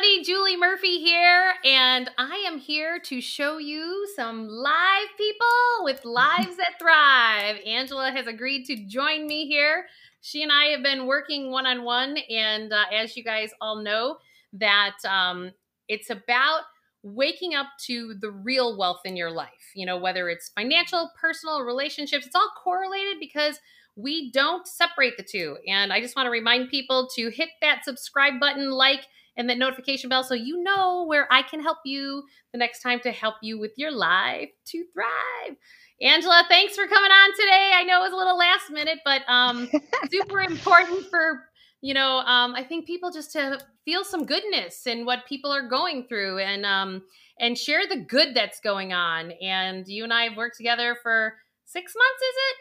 everybody. Julie Murphy here, and I am here to show you some live people with lives that thrive. Angela has agreed to join me here. She and I have been working one on one, and uh, as you guys all know, that um, it's about waking up to the real wealth in your life. You know, whether it's financial, personal, relationships, it's all correlated because we don't separate the two. And I just want to remind people to hit that subscribe button, like, and that notification bell so you know where I can help you the next time to help you with your life to thrive. Angela, thanks for coming on today. I know it was a little last minute, but um, super important for you know um, I think people just to feel some goodness in what people are going through and um, and share the good that's going on. And you and I have worked together for six months, is it?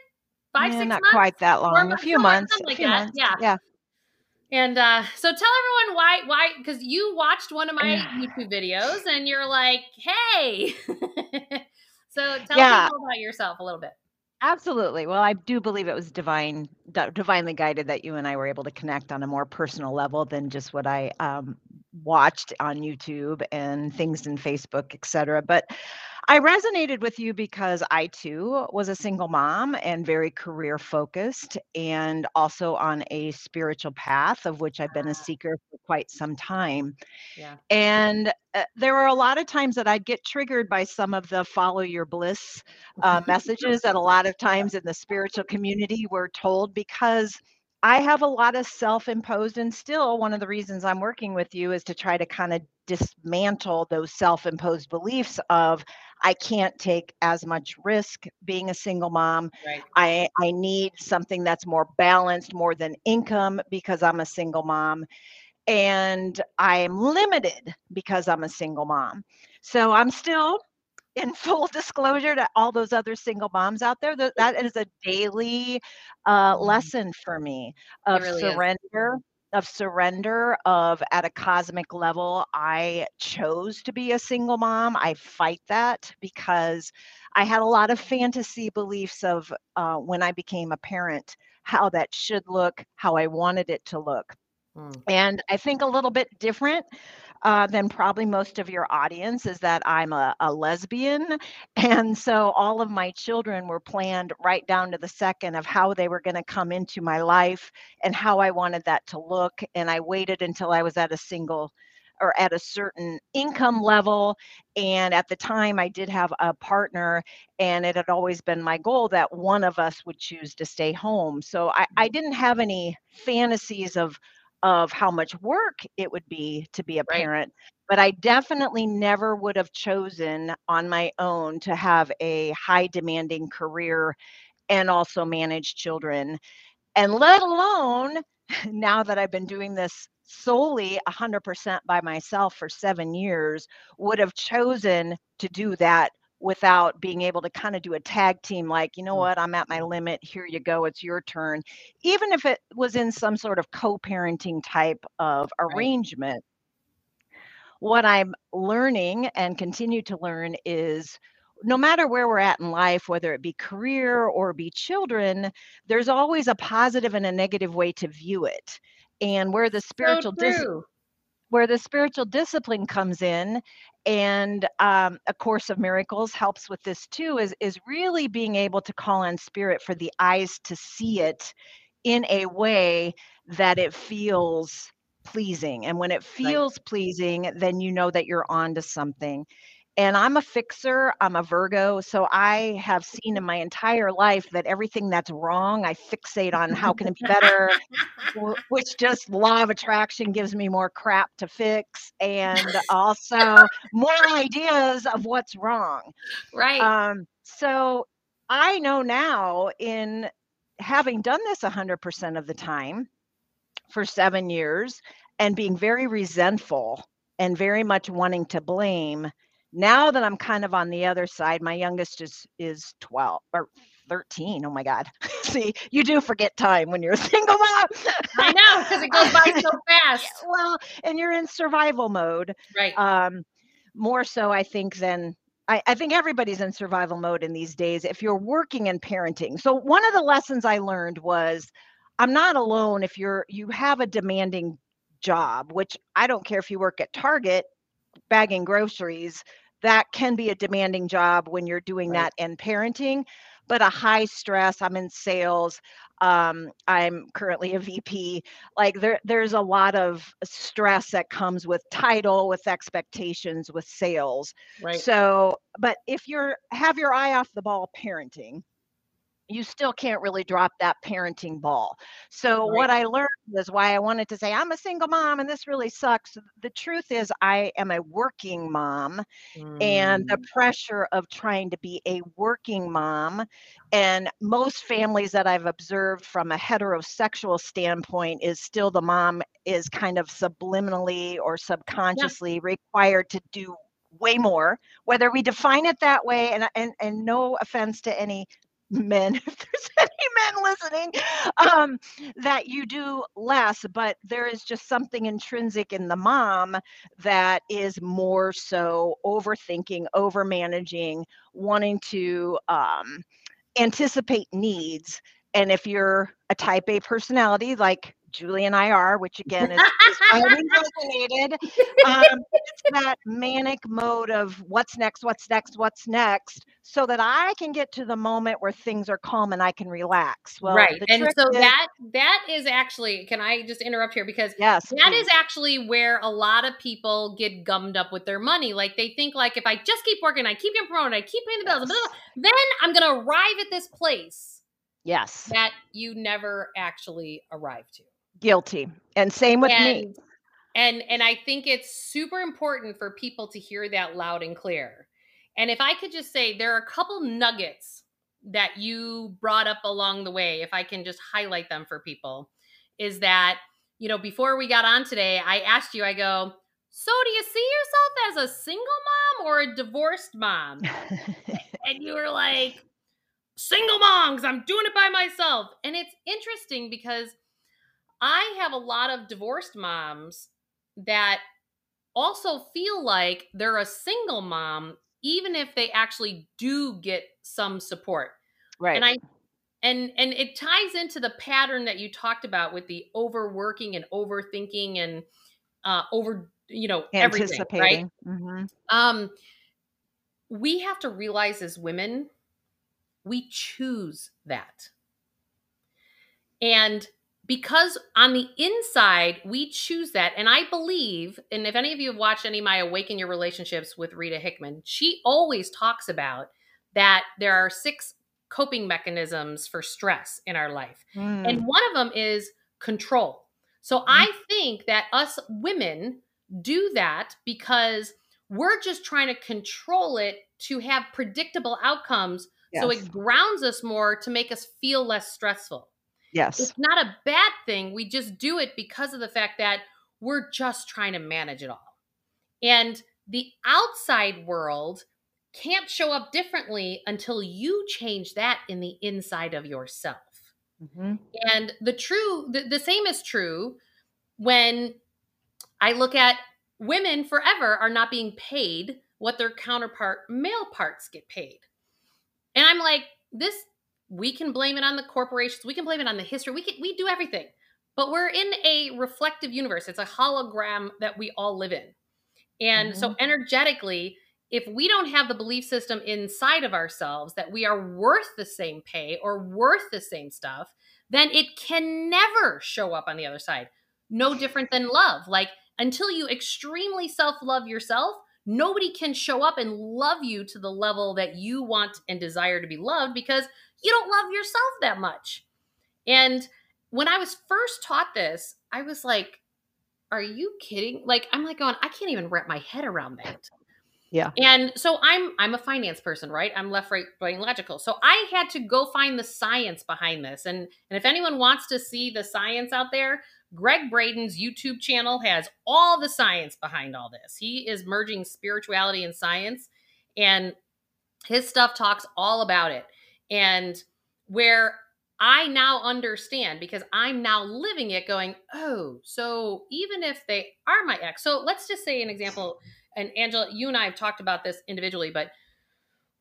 Five, yeah, six not months? quite that long. Four a few months, months. a like few that. months. Yeah. Yeah. And uh, so tell everyone why why because you watched one of my YouTube videos and you're like, hey. so tell Yeah. people about yourself a little bit. Absolutely. Well, I do believe it was divine, di- divinely guided that you and I were able to connect on a more personal level than just what I um, watched on YouTube and things in Facebook, et cetera. But I resonated with you because I too was a single mom and very career focused and also on a spiritual path of which I've been Ah. a seeker for quite some time. Yeah. And uh, there were a lot of times that I'd get triggered by some of the follow your bliss uh, messages that a lot of times in the spiritual community were told because I have a lot of self imposed, and still one of the reasons I'm working with you is to try to kind of dismantle those self imposed beliefs of I can't take as much risk being a single mom. Right. I, I need something that's more balanced, more than income because I'm a single mom and I am limited because I'm a single mom. So I'm still in full disclosure to all those other single moms out there that that is a daily uh, Mhm. lesson for me of really is. surrender of surrender of at a cosmic level i chose to be a single mom i fight that because i had a lot of fantasy beliefs of uh, when i became a parent how that should look how i wanted it to look Mm. and I think a little bit different uh, than probably most of your audience is that I'm a, a lesbian. And so all of my children were planned right down to the second of how they were going to come into my life and how I wanted that to look. And I waited until I was at a single or at a certain income level. And at the time, I did have a partner, and it had always been my goal that one of us would choose to stay home. So I, I didn't have any fantasies of of how much work it would be to be a Right. parent but i definitely never would have chosen on my own to have a high demanding career and also manage children and let alone now that i've been doing this solely 100% by myself for 7 years would have chosen to do that without being able to kind of do a tag team like you know Mm. what i'm at my limit here you go it's your turn even if it was in some sort of co-parenting type of Right. arrangement what i'm learning and continue to learn is no matter where we're at in life whether it be career or be children there's always a positive and a negative way to view it and where the spiritual so dis-. Where the spiritual discipline comes in and um, a course of miracles helps with this too is is really being able to call on spirit for the eyes to see it in a way that it feels pleasing and when it feels pleasing then you know that you're on to something and i'm a fixer i'm a virgo so i have seen in my entire life that everything that's wrong i fixate on how can it be better which just law of attraction gives me more crap to fix and also more ideas of what's wrong right. um, so i know now in having done this 100% of the time for seven years and being very resentful and very much wanting to blame now that i'm kind of on the other side my youngest is is 12 or 13 oh my god see you do forget time when you're a single mom I know because it goes by so fast. well and you're in survival mode Right. um more so i think than I, I think everybody's in survival mode in these days if you're working and parenting so one of the lessons i learned was i'm not alone if you're you have a demanding job, which I don't care if you work at Target bagging groceries, that can be a demanding job when you're doing Right. that and parenting, but a high stress, I'm in sales, um, I'm currently a VP. Like there there's a lot of stress that comes with title, with expectations, with sales. Right. So, but if you're have your eye off the ball parenting, you still can't really drop that parenting ball. So Right. what I learned is why I wanted to say I'm a single mom and this really sucks. The truth is I am a working mom and the Mm. pressure of trying to be a working mom and most families that I've observed from a heterosexual standpoint is still the mom is kind of subliminally or subconsciously required to do way more whether we define it that way and and and no offense to any men if there's any men listening um that you do less but there is just something intrinsic in the mom that is more so overthinking over managing wanting to um anticipate needs. And if you're a type a personality like julie and i are which again is, is resonated um, it's that manic mode of what's next, what's next, what's next, so that I can get to the moment where things are calm and I can relax. Well, right. And so is- that that is actually can I just interrupt here because yes, that is please. actually where a lot of people get gummed up with their money. Like they think like if I just keep working, I keep getting promoted, I keep paying the bills, blah, then I'm gonna arrive at this place yes, that you never actually arrive to. Guilty, and same with me. and, and and I think it's super important for people to hear that loud and clear. And if I could just say there are a couple nuggets that you brought up along the way, if I can just highlight them for people, is that, you know, before we got on today, I asked you, I go, so do you see yourself as a single mom or a divorced mom? and you were like single mom because i'm doing it by myself and it's interesting because i have a lot of divorced moms that also feel like they're a single mom even if they actually do get some support right. and i and and it ties into the pattern that you talked about with the overworking and overthinking and uh over you know everything right anticipating. Mhm. um we have to realize as women we choose that and because on the inside we choose that and i believe and if any of you have watched any of my awaken your relationships with rita hickman she always talks about that there are six coping mechanisms for stress in our life Mm. and one of them is control. So I think that us women do that because we're just trying to control it to have predictable outcomes. So it grounds us more to make us feel less stressful. Yes. It's not a bad thing. We just do it because of the fact that we're just trying to manage it all. And the outside world can't show up differently until you change that in the inside of yourself. Mhm. And the true, the, the same is true when I look at women forever are not being paid what their counterpart male parts get paid. And I'm like, this, we can blame it on the corporations, we can blame it on the history, we can, we do everything. But we're in a reflective universe. It's a hologram that we all live in. And so mm-hmm. energetically, if we don't have the belief system inside of ourselves that we are worth the same pay or worth the same stuff, then it can never show up on the other side. No different than love. Like until you extremely self love yourself, nobody can show up and love you to the level that you want and desire to be loved because you don't love yourself that much. And when I was first taught this, I was like, are you kidding? Like, I'm like going, I can't even wrap my head around that. Yeah. And so I'm I'm a finance person, right? I'm left, right, brain logical. So I had to go find the science behind this. And and if anyone wants to see the science out there, Gregg Braden's YouTube channel has all the science behind all this. He is merging spirituality and science, and his stuff talks all about it. And where I now understand because I'm now living it, going, oh, so even if they are my ex, so let's just say an example, and Angela, you and I have talked about this individually, but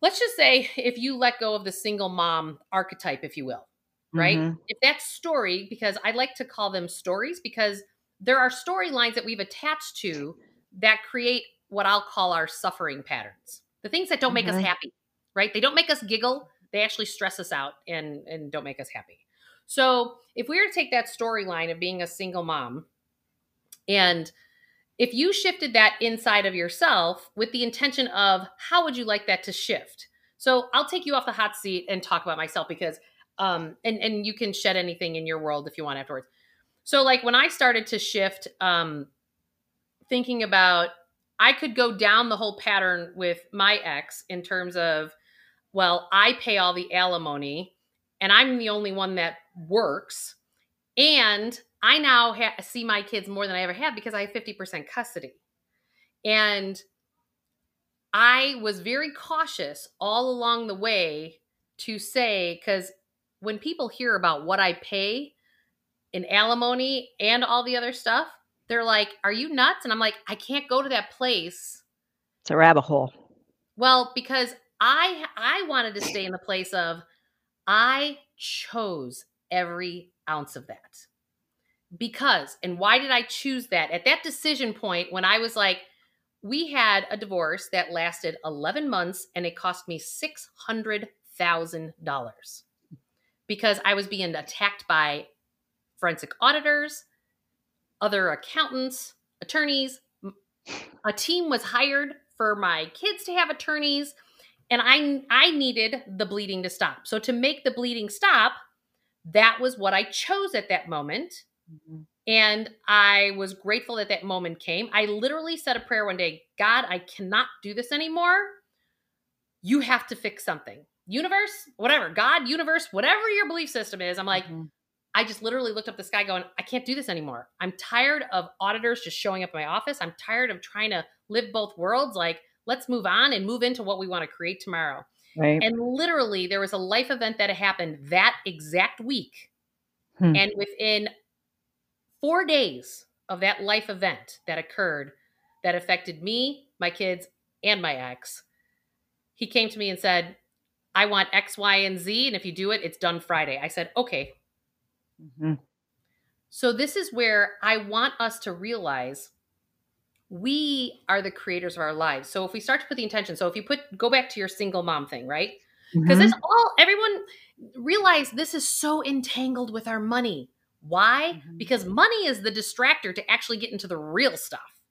let's just say if you let go of the single mom archetype, if you will, right? Mhm. If that story, because I like to call them stories because there are storylines that we've attached to that create what I'll call our suffering patterns. The things that don't make Mhm. us happy, right? They don't make us giggle, they actually stress us out and and don't make us happy. So, if we were to take that storyline of being a single mom and if you shifted that inside of yourself with the intention of how would you like that to shift? So, I'll take you off the hot seat and talk about myself because um and and you can shed anything in your world if you want afterwards. So like when I started to shift um thinking about I could go down the whole pattern with my ex in terms of well, I pay all the alimony and I'm the only one that works and I now ha- see my kids more than I ever have because I have 50% custody. And I was very cautious all along the way to say, because when people hear about what I pay in alimony and all the other stuff, they're like, Are you nuts? And I'm like, I can't go to that place. It's a rabbit hole. Well, because I I wanted to stay in the place of I chose every ounce of that. Because, and why did I choose that? At that decision point when I was like, we had a divorce that lasted 11 months and it cost me $600,000 because I was being attacked by forensic auditors, other accountants, attorneys. A team was hired for my kids to have attorneys and I I needed the bleeding to stop. So to make the bleeding stop, that was what I chose at that moment. And I was grateful that that moment came. I literally said a prayer one day God, I cannot do this anymore. You have to fix something. Universe, whatever, God, universe, whatever your belief system is. I'm like, Mhm. I just literally looked up the sky going, I can't do this anymore. I'm tired of auditors just showing up in my office. I'm tired of trying to live both worlds. Like, let's move on and move into what we want to create tomorrow. right. And literally, there was a life event that happened that exact week. Hmm. And within four days of that life event that occurred, that affected me, my kids, and my ex, he came to me and said, I want X, Y, and Z. And if you do it, it's done Friday. I said, okay. Mhm. So this is where I want us to realize we are the creators of our lives. So if we start to put the intention, so if you put go back to your single mom thing, right? Because Mhm. this all everyone realize this is so entangled with our money. Why? Mhm. Because money is the distractor to actually get into the real stuff,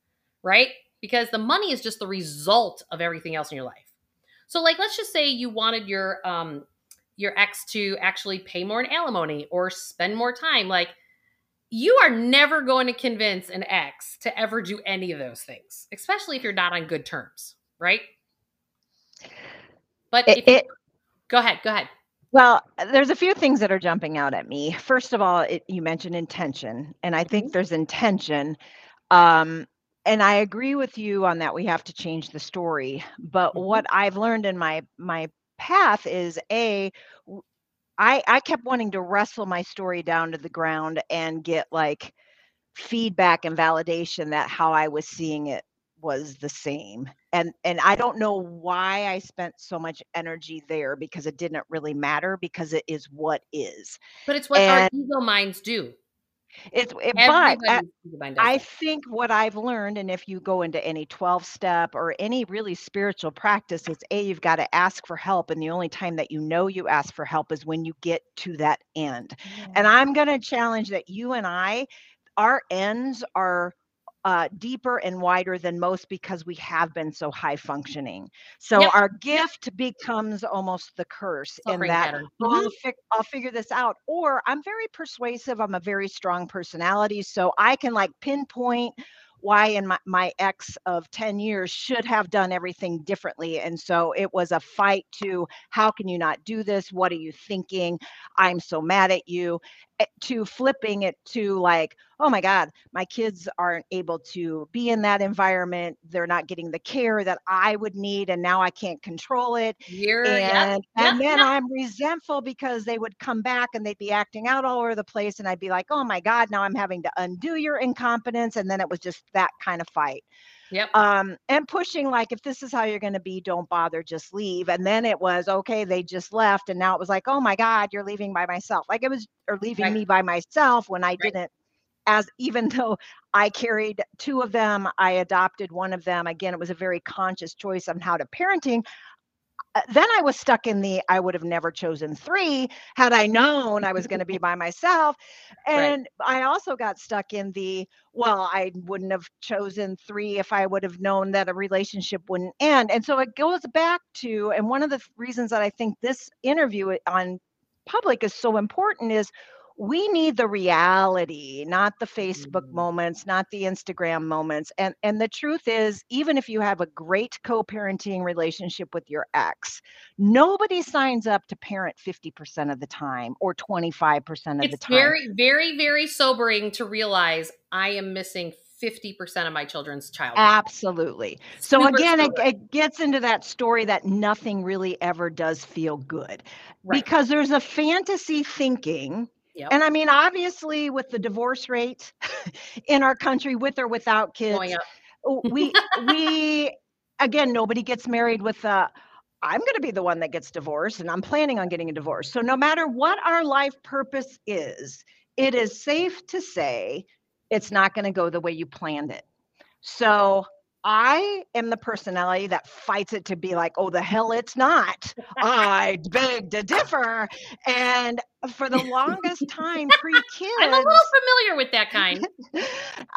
right? Because the money is just the result of everything else in your life. So like let's just say you wanted your um your ex to actually pay more in alimony or spend more time like you are never going to convince an ex to ever do any of those things, especially if you're not on good terms, right? But It- it- go ahead, go ahead. Well, there's a few things that are jumping out at me. First of all, it, you mentioned intention, and I think there's intention. Um, and I agree with you on that. We have to change the story. But Mhm. what I've learned in my my path is a I I kept wanting to wrestle my story down to the ground and get like feedback and validation that how I was seeing it was the same. And and I don't know why I spent so much energy there because it didn't really matter because it is what is. But it's what our ego minds do. It's it, but I, Everybody's ego mind does I think what I've learned, and if you go into any 12 step or any really spiritual practice, it's A, you've got to ask for help. And the only time that you know you ask for help is when you get to that end. And I'm going to challenge that you and I, our ends are uh, deeper and wider than most because we have been so high functioning. So Yep, our gift becomes almost the curse in Suffering that pattern. "Oh, Mhm. I'll, fig- I'll figure this out. Or I'm very persuasive. I'm a very strong personality. So I can like pinpoint why in my, my ex of 10 years should have done everything differently. And so it was a fight to how can you not do this? What are you thinking? I'm so mad at you. Eh, To flipping it to like, oh my God, my kids aren't able to be in that environment. They're not getting the care that I would need. And now I can't control it You're and and then. I'm resentful because they would come back and they'd be acting out all over the place, and I'd be like, "Oh my God, now I'm having to undo your incompetence," and then it was just that kind of fight. Yep. Um, and pushing like, if this is how you're going to be, don't bother, just leave. And then it was okay, they just left, and now it was like, "Oh my God, you're leaving by myself," like it was or leaving Right. me by myself when I Right. didn't as even though I carried two of them, I adopted one of them. Again, it was a very conscious choice on how to parenting. Uh, then I was stuck in the I would have never chosen three had I known I was going to be by myself. And right. I also got stuck in the well, I wouldn't have chosen three if I would have known that a relationship wouldn't end. And so it goes back to, and one of the reasons that I think this interview on public is so important is we need the reality not the facebook mm-hmm. moments not the instagram moments and and the truth is even if you have a great co-parenting relationship with your ex nobody signs up to parent 50% of the time or 25% of it's the time It's very very very sobering to realize i am missing 50% of my children's childhood. Absolutely. So Super again, it, it, gets into that story that nothing really ever does feel good right. because there's a fantasy thinking Yep. And I mean, obviously, with the divorce rate in our country, with or without oh, kids, we we again, nobody gets married with a. I'm going to be the one that gets divorced, and I'm planning on getting a divorce. So no matter what our life purpose is, it is safe to say it's not going to go the way you planned it. So I am the personality that fights it to be like, oh, the hell it's not. I beg to differ. And for the longest time, pre kids. I'm a little familiar with that kind.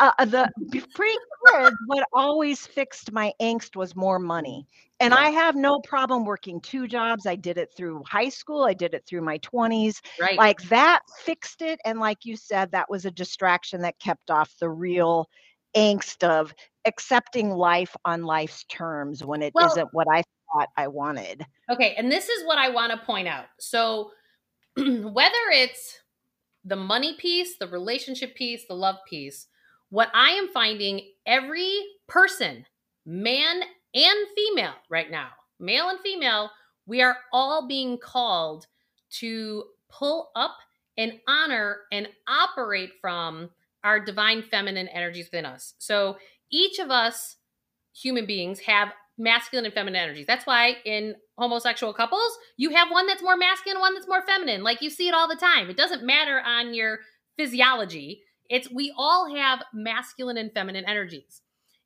uh, the pre kids, what always fixed my angst was more money. And I have no problem working two jobs. I did it through high school, I did it through my 20s. Right. Like that fixed it. And like you said, that was a distraction that kept off the real angst of accepting life on life's terms when it well, not what I thought I wanted. Okay, and this is what I want to point out. So whether it's the money piece, the relationship piece, the love piece, what I am finding every person, man and female right now, male and female, we are all being called to pull up and honor and operate from our divine feminine energies within us. So each of us human beings have masculine and feminine energies. That's why in homosexual couples, you have one that's more masculine, one that's more feminine. Like you see it all the time. It doesn't matter on your physiology. It's we all have masculine and feminine energies.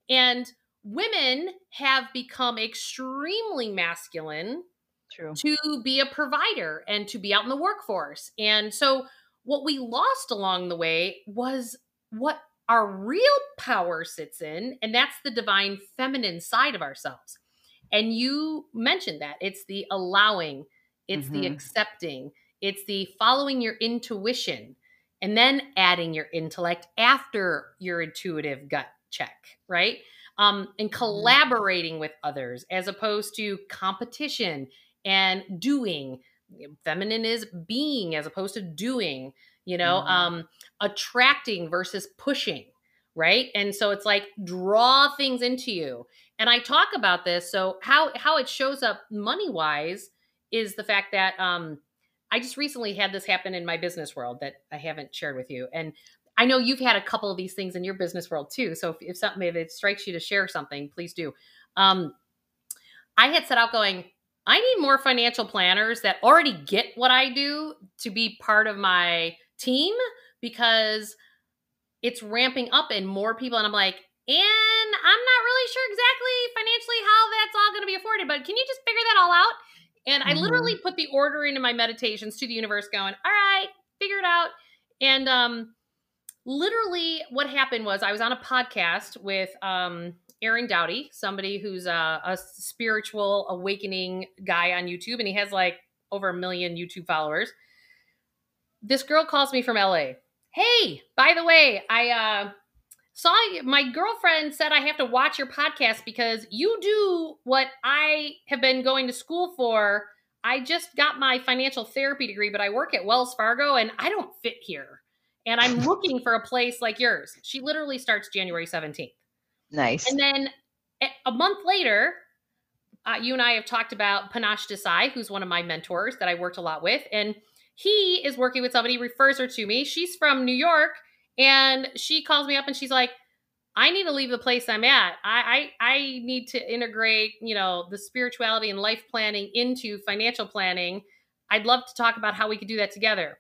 And women have become extremely masculine True. to be a provider and to be out in the workforce. And so what we lost along the way was what our real power sits in, and that's the divine feminine side of ourselves. And you mentioned that it's the allowing, it's mm-hmm. the accepting, it's the following your intuition, and then adding your intellect after your intuitive gut check, right? Um, and mm-hmm. collaborating with others as opposed to competition and doing. Feminine is being as opposed to doing you know mm. um attracting versus pushing right? And so it's like draw things into you. And i talk about this so how how it shows up money wise is the fact that um i just recently had this happen in my business world that i haven't shared with you. And i know you've had a couple of these things in your business world too so if, if something if it strikes you to share something please do. Um i had set out going i need more financial planners that already get what i do to be part of my team because it's ramping up and more people and I'm like, and I'm not really sure exactly financially how that's all going to be afforded, but can you just figure that all out? And mm-hmm. I literally put the order into my meditations to the universe going, all right, figure it out. And um literally what happened was I was on a podcast with um Aaron Doughty, somebody who's a, a spiritual awakening guy on YouTube, and he has like over a million YouTube followers this girl calls me from LA. Hey, by the way, I uh, saw my girlfriend said I have to watch your podcast because you do what I have been going to school for. I just got my financial therapy degree, but I work at Wells Fargo and I don't fit here. And I'm looking for a place like yours. She literally starts January 17th. Nice. And then a month later, uh, you and I have talked about Panache Desai, who's one of my mentors that I worked a lot with. And he is working with somebody, refers her to me. She's from New York, and she calls me up and she's like, I need to leave the place I'm at. I, I I need to integrate, you know, the spirituality and life planning into financial planning. I'd love to talk about how we could do that together.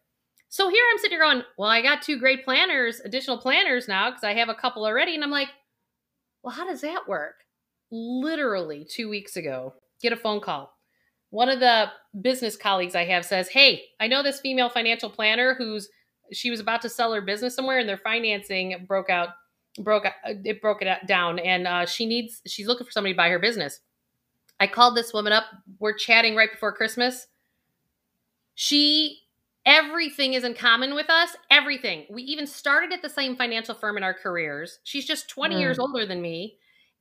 So here I'm sitting here going, well, I got two great planners, additional planners now because I have a couple already. And I'm like, well, how does that work? Literally two weeks ago, get a phone call. One of the business colleagues I have says, Hey, I know this female financial planner who's she was about to sell her business somewhere and their financing broke out broke it broke it down and uh, she needs she's looking for somebody to buy her business. I called this woman up. We're chatting right before christmas. She everything is in common with us everything. We even started at the same financial firm in our careers. She's just 20 mm. years older than me.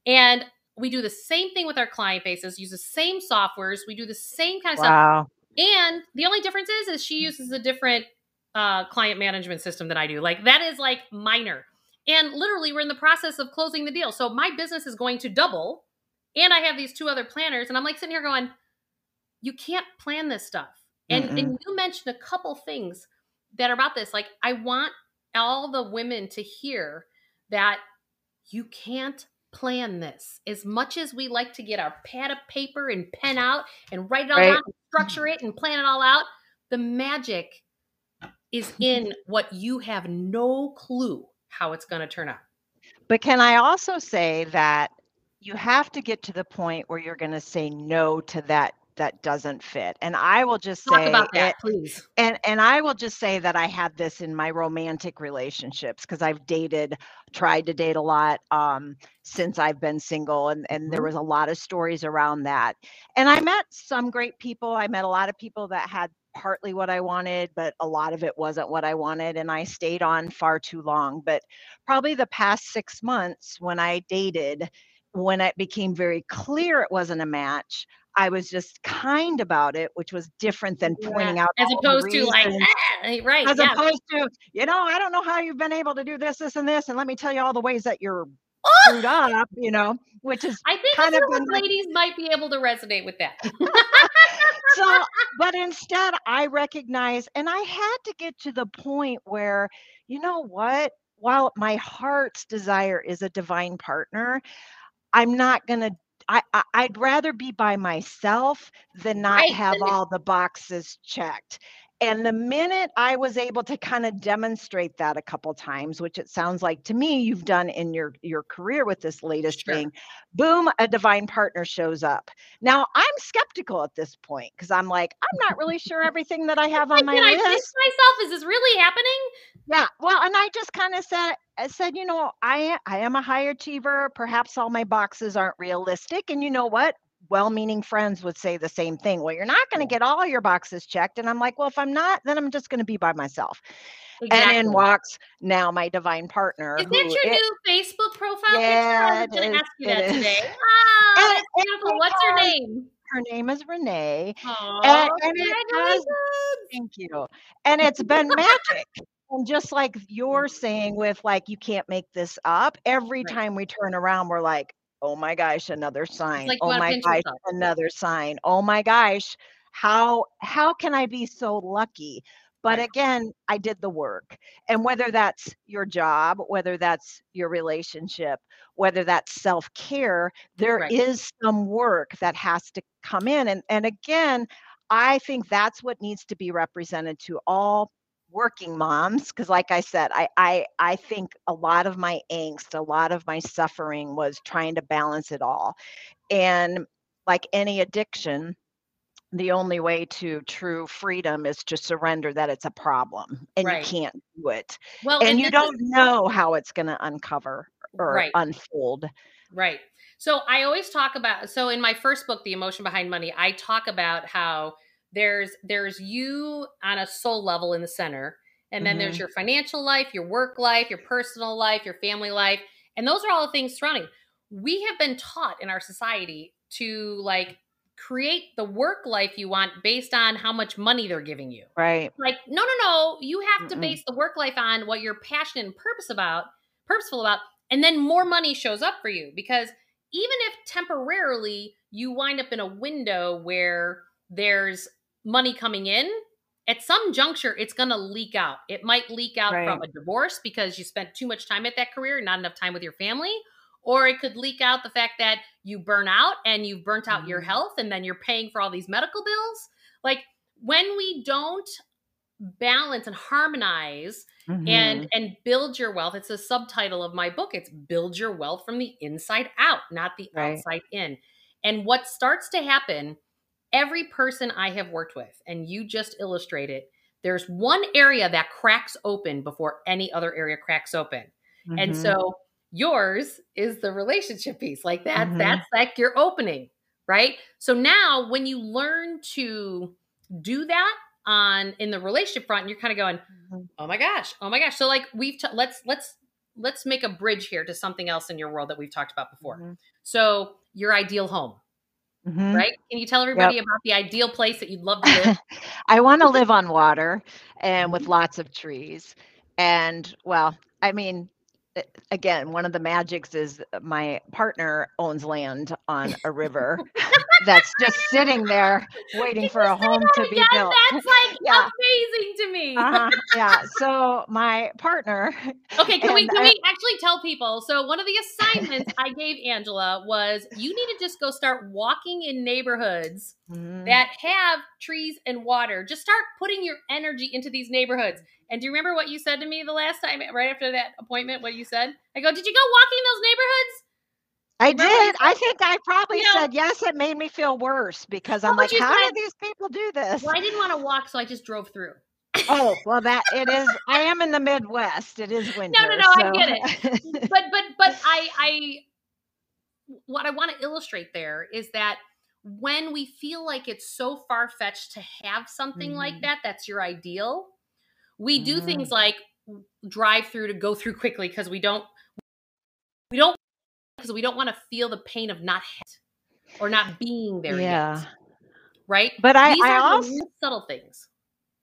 And we do the same thing with our client bases use the same softwares we do the same kind of wow. stuff and the only difference is is she uses a different uh, client management system than i do like that is like minor and literally, we're in the process of closing the deal. So my business is going to double. And I have these two other planners. And I'm like sitting here going, you can't plan this stuff. And, and you mentioned a couple things that are about this. Like, I want all the women to hear that you can't plan this. As much as we like to get our pad of paper and pen out and write it all right. down, structure it, and plan it all out, the magic is in what you have no clue how it's going to turn out. But can I also say that you have to get to the point where you're going to say no to that that doesn't fit. And I will just Talk say about that, it, please. And and I will just say that I had this in my romantic relationships because I've dated, tried to date a lot um, since I've been single, and and mm-hmm. there was a lot of stories around that. And I met some great people. I met a lot of people that had partly what I wanted, but a lot of it wasn't what I wanted. And I stayed on far too long. But probably the past six months when I dated, when it became very clear it wasn't a match, I was just kind about it, which was different than pointing yeah. out as opposed to like ah, right. As yeah. opposed to, you know, I don't know how you've been able to do this, this, and this, and let me tell you all the ways that you're screwed up, you know, which is I think kind of ladies might be able to resonate with that. so, but instead, I recognize, and I had to get to the point where, you know what? While my heart's desire is a divine partner, I'm not going to I, I would rather be by myself than not right. have all the boxes checked. And the minute I was able to kind of demonstrate that a couple times, which it sounds like to me you've done in your your career with this latest sure. thing, boom, a divine partner shows up. Now I'm skeptical at this point because I'm like, I'm not really sure everything that I have on my Can list. I myself, is this really happening? Yeah. Well, and I just kind of said I said, you know, I I am a high achiever. Perhaps all my boxes aren't realistic. And you know what? Well-meaning friends would say the same thing. Well, you're not going to get all your boxes checked. And I'm like, well, if I'm not, then I'm just going to be by myself. Exactly. And in walks now my divine partner. Is that your it, new Facebook profile yeah, picture? I was going to ask you that is. today. Oh, that's beautiful. What's her name? Her name is Renee. Oh, and, and it has, thank you. And it's been magic. And just like you're saying, with like, you can't make this up, every right. time we turn around, we're like, oh my gosh another sign like oh my gosh yourself. another sign oh my gosh how how can i be so lucky but again i did the work and whether that's your job whether that's your relationship whether that's self-care there right. is some work that has to come in and and again i think that's what needs to be represented to all working moms because like i said I, I i think a lot of my angst a lot of my suffering was trying to balance it all and like any addiction the only way to true freedom is to surrender that it's a problem and right. you can't do it well and, and you don't is- know how it's going to uncover or right. unfold right so i always talk about so in my first book the emotion behind money i talk about how there's there's you on a soul level in the center and then mm-hmm. there's your financial life your work life your personal life your family life and those are all the things surrounding we have been taught in our society to like create the work life you want based on how much money they're giving you right like no no no you have to Mm-mm. base the work life on what you're passionate and purpose about purposeful about and then more money shows up for you because even if temporarily you wind up in a window where there's money coming in, at some juncture, it's going to leak out. It might leak out right. from a divorce because you spent too much time at that career, not enough time with your family. Or it could leak out the fact that you burn out and you've burnt out mm-hmm. your health and then you're paying for all these medical bills. Like when we don't balance and harmonize Mhm. and and build your wealth it's a subtitle of my book it's build your wealth from the inside out not the Right. outside in and what starts to happen every person i have worked with and you just illustrated there's one area that cracks open before any other area cracks open and Mhm. so yours is the relationship piece like that Mhm. that's like your opening right so now when you learn to do that on in the relationship front you're kind of going Mhm. oh my gosh oh my gosh so like we've t- let's let's let's make a bridge here to something else in your world that we've talked about before Mhm. so your ideal home Mhm. right? Can you tell everybody about the ideal place that you'd love to live? I want to live on water and with lots of trees. And well, I mean, again, one of the magics is my partner owns land on a river that's just sitting there waiting for a home to be Yes, built. that's like Yeah. amazing to me Uh-huh. Yeah. So my partner, Okay, can we can I- we actually tell people? So one of the assignments I gave Angela was you need to just go start walking in neighborhoods Mhm. that have trees and water. Just start putting your energy into these neighborhoods. And do you remember what you said to me the last time, right after that appointment? What you said? I go, did you go walking in those neighborhoods? I Remember what you did. I think I probably You know- said yes. It made me feel worse because I'm like, how do these people do this? Well, I didn't want to walk, so I just drove through. Oh, well, that it is. I am in the Midwest. It is winter. no, no, no, I get it. But but but I I what I want to illustrate there is that when we feel like it's so far fetched to have something like Mhm. that, that's your ideal. We do Mm. things like drive through to go through quickly because we don't we don't because we don't want to feel the pain of not hit or not being there yeah, yet, right? but I, These I are also subtle things.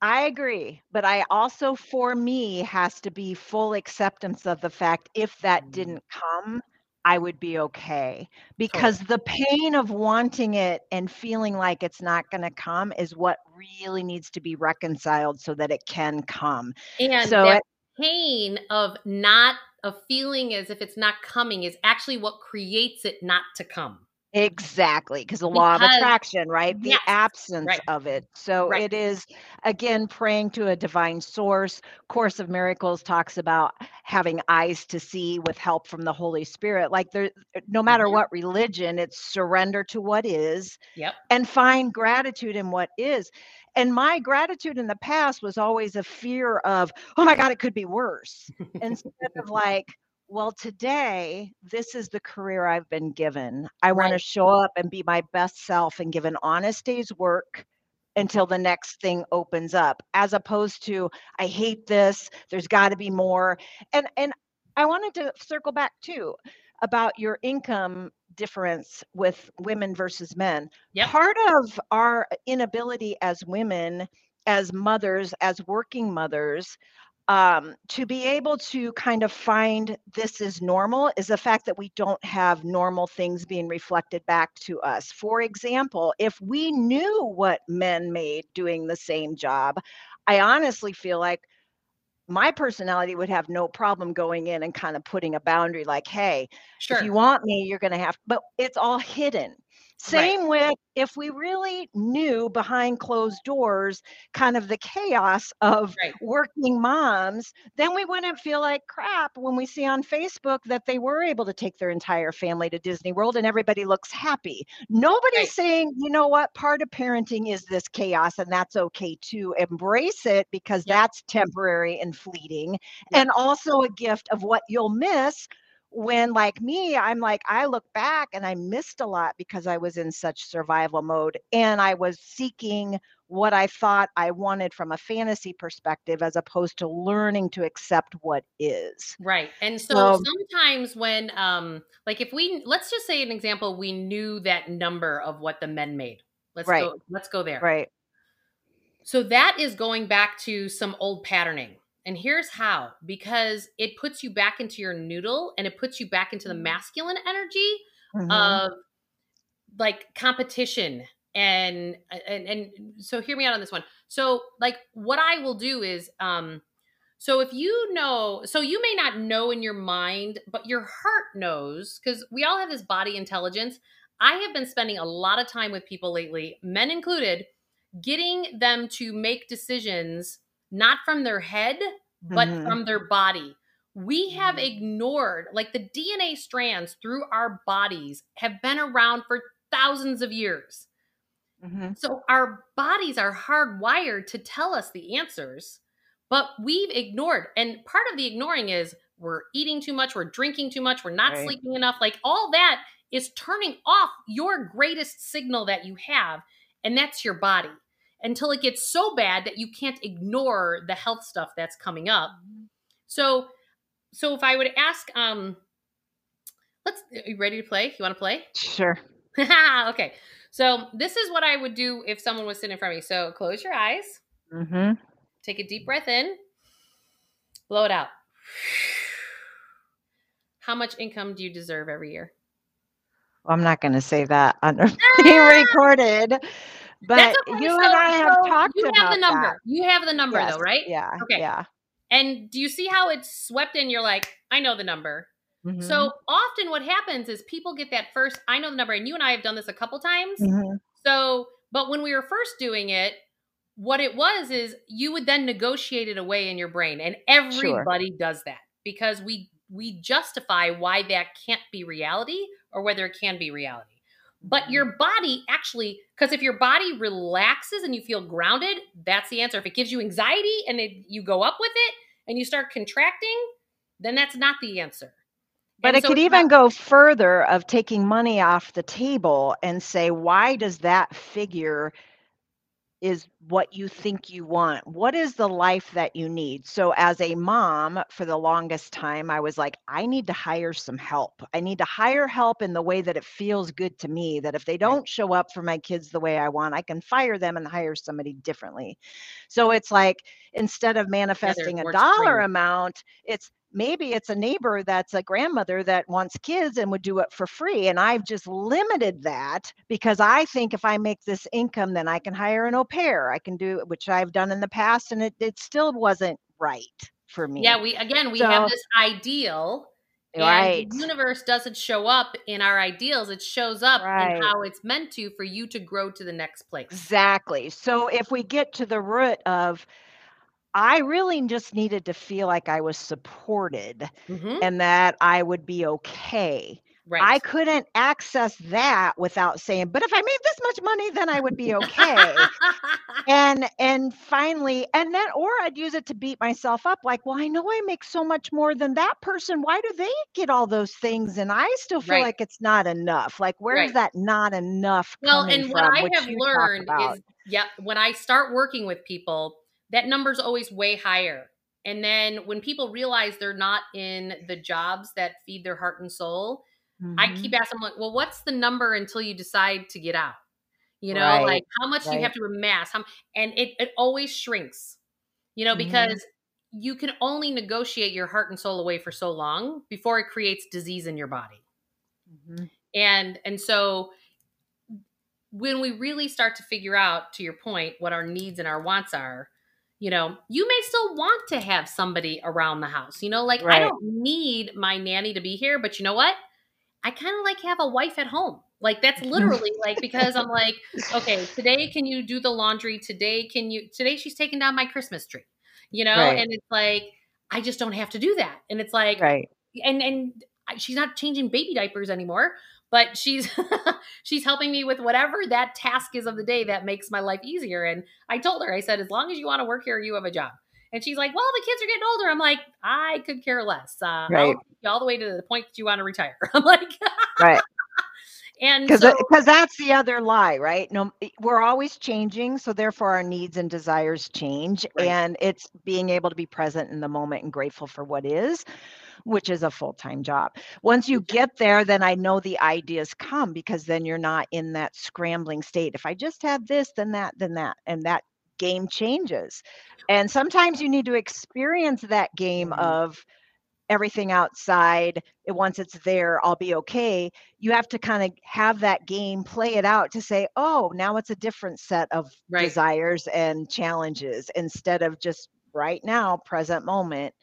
I agree. But I also, for me, has to be full acceptance of the fact if that Mm. didn't come, I would be okay because the pain of wanting it and feeling like it's not going to come is what really needs to be reconciled so that it can come. And So that it- pain of not of feeling as if it's not coming is actually what creates it not to come. Exactly, because the law of attraction, right? The Yes, absence right. of it. So Right. it is again praying to a divine source. Course of Miracles talks about having eyes to see with help from the Holy Spirit. Like there no matter Mhm. what religion, it's surrender to what is Yep. and find gratitude in what is. And my gratitude in the past was always a fear of, oh my God, it could be worse. Instead of like, well, today, this is the career I've been given. I want to show up and be my best self and give an honest day's work until the next thing opens up, as opposed to, I hate this, there's got to be more. And and I wanted to circle back too about your income difference with women versus men. Yep. Part of our inability as women, as mothers, as working mothers, um, to be able to kind of find this is normal is the fact that we don't have normal things being reflected back to us. For example, if we knew what men made doing the same job, I honestly feel like my personality would have no problem going in and kind of putting a boundary like, hey, Sure. if you want me, you're going to have, but it's all hidden. Same with if we really knew behind closed doors kind of the chaos of Right. working moms, then we wouldn't feel like crap when we see on Facebook that they were able to take their entire family to Disney World and everybody looks happy. Nobody's Right. saying, you know what, part of parenting is this chaos and that's okay too. Embrace it because Yep. that's temporary and fleeting Yep. and also a gift of what you'll miss when like me i'm like i look back and i missed a lot because i was in such survival mode and i was seeking what i thought i wanted from a fantasy perspective as opposed to learning to accept what is Right. And so Um, sometimes when um like if we let's just say an example we knew that number of what the men made. Let's Right. go let's go there. right So that is going back to some old patterning. And here's how because it puts you back into your noodle and it puts you back into the masculine energy Mhm. of like competition and and and so hear me out on this one. So like what I will do is um so if you know so you may not know in your mind but your heart knows cuz we all have this body intelligence. I have been spending a lot of time with people lately, men included, getting them to make decisions not from their head, but Mhm. from their body. We have Mhm. ignored, like the DNA strands through our bodies have been around for thousands of years. Mhm. So our bodies are hardwired to tell us the answers, but we've ignored. And part of the ignoring is we're eating too much, we're drinking too much, we're not Right. sleeping enough. Like all that is turning off your greatest signal that you have, and that's your body. Until it gets so bad that you can't ignore the health stuff that's coming up. So so if I would ask um let's are you ready to play? You want to play? Sure. okay. So this is what I would do if someone was sitting in front of me. So close your eyes, Mm-hmm. take a deep breath in, blow it out. How much income do you deserve every year? Well, I'm not going to say that under being recorded, but you So- and I have so talked You about have the number. that. You have the number Yes, though, right? Yeah. Okay. Yeah. And do you see how it's swept in? You're like, I know the number. Mhm. So often what happens is people get that first, I know the number, and you and I have done this a couple times. Mhm. So, but when we were first doing it, what it was is you would then negotiate it away in your brain, and everybody does that because we we justify why that can't be reality or whether it can be reality. But your body actually, because if your body relaxes and you feel grounded, that's the answer. If it gives you anxiety and it, you go up with it and you start contracting, then that's not the answer. But And it so could even not- go further of taking money off the table and say, why does that figure is what you think you want? What is the life that you need? So, as a mom, for the longest time, I was like, I need to hire some help. I need to hire help in the way that it feels good to me. That if they don't show up for my kids the way I want, I can fire them and hire somebody differently. So, it's like instead of manifesting a dollar amount, it's maybe it's a neighbor that's a grandmother that wants kids and would do it for free and i've just limited that because i think if i make this income then i can hire an au pair i can do which i've done in the past and it, it still wasn't right for me Yeah, we again we have this ideal and right the universe doesn't show up in our ideals. It shows up Right. in how it's meant to for you to grow to the next place. exactly so if we get to the root of i really just needed to feel like i was supported Mhm. and that i would be okay Right. I couldn't access that without saying, but if I made this much money, then I would be okay. and and finally, and then or I'd use it to beat myself up, like, well, I know I make so much more than that person. Why do they get all those things? And I still feel Right. like it's not enough. Like, where's Right. that not enough well, and what from? I have learned is yeah, when I start working with people, that number's always way higher. And then when people realize they're not in the jobs that feed their heart and soul, I Mhm. keep asking them like, well, what's the number until you decide to get out? You know, Right, like how much do you have to amass? How, and it, it always shrinks, you know, Mhm. because you can only negotiate your heart and soul away for so long before it creates disease in your body. Mhm. And and so when we really start to figure out, to your point, what our needs and our wants are, you know, you may still want to have somebody around the house. You know, like I don't need my nanny to be here, but you know what? I kind of like have a wife at home. Like that's literally like because I'm like, okay, today can you do the laundry? Today can you today she's taking down my Christmas tree. You know, Right. and it's like I just don't have to do that. And it's like Right. and and she's not changing baby diapers anymore but she's she's helping me with whatever that task is of the day that makes my life easier. And i told her i said as long as you want to work here you have a job. And she's like well the kids are getting older. I'm like i could care less. Uh, Right. I'll take you all the way to the point that you want to retire. I'm like Right. And because so because that's the other lie right no we're always changing so therefore our needs and desires change Right. and it's being able to be present in the moment and grateful for what is which is a full-time job once you get there then i know the ideas come because then you're not in that scrambling state if i just have this then that then that and that game changes and sometimes you need to experience that game Mhm. of everything outside and once it's there i'll be okay you have to kind of have that game play it out to say oh now it's a different set of Right. desires and challenges instead of just right now present moment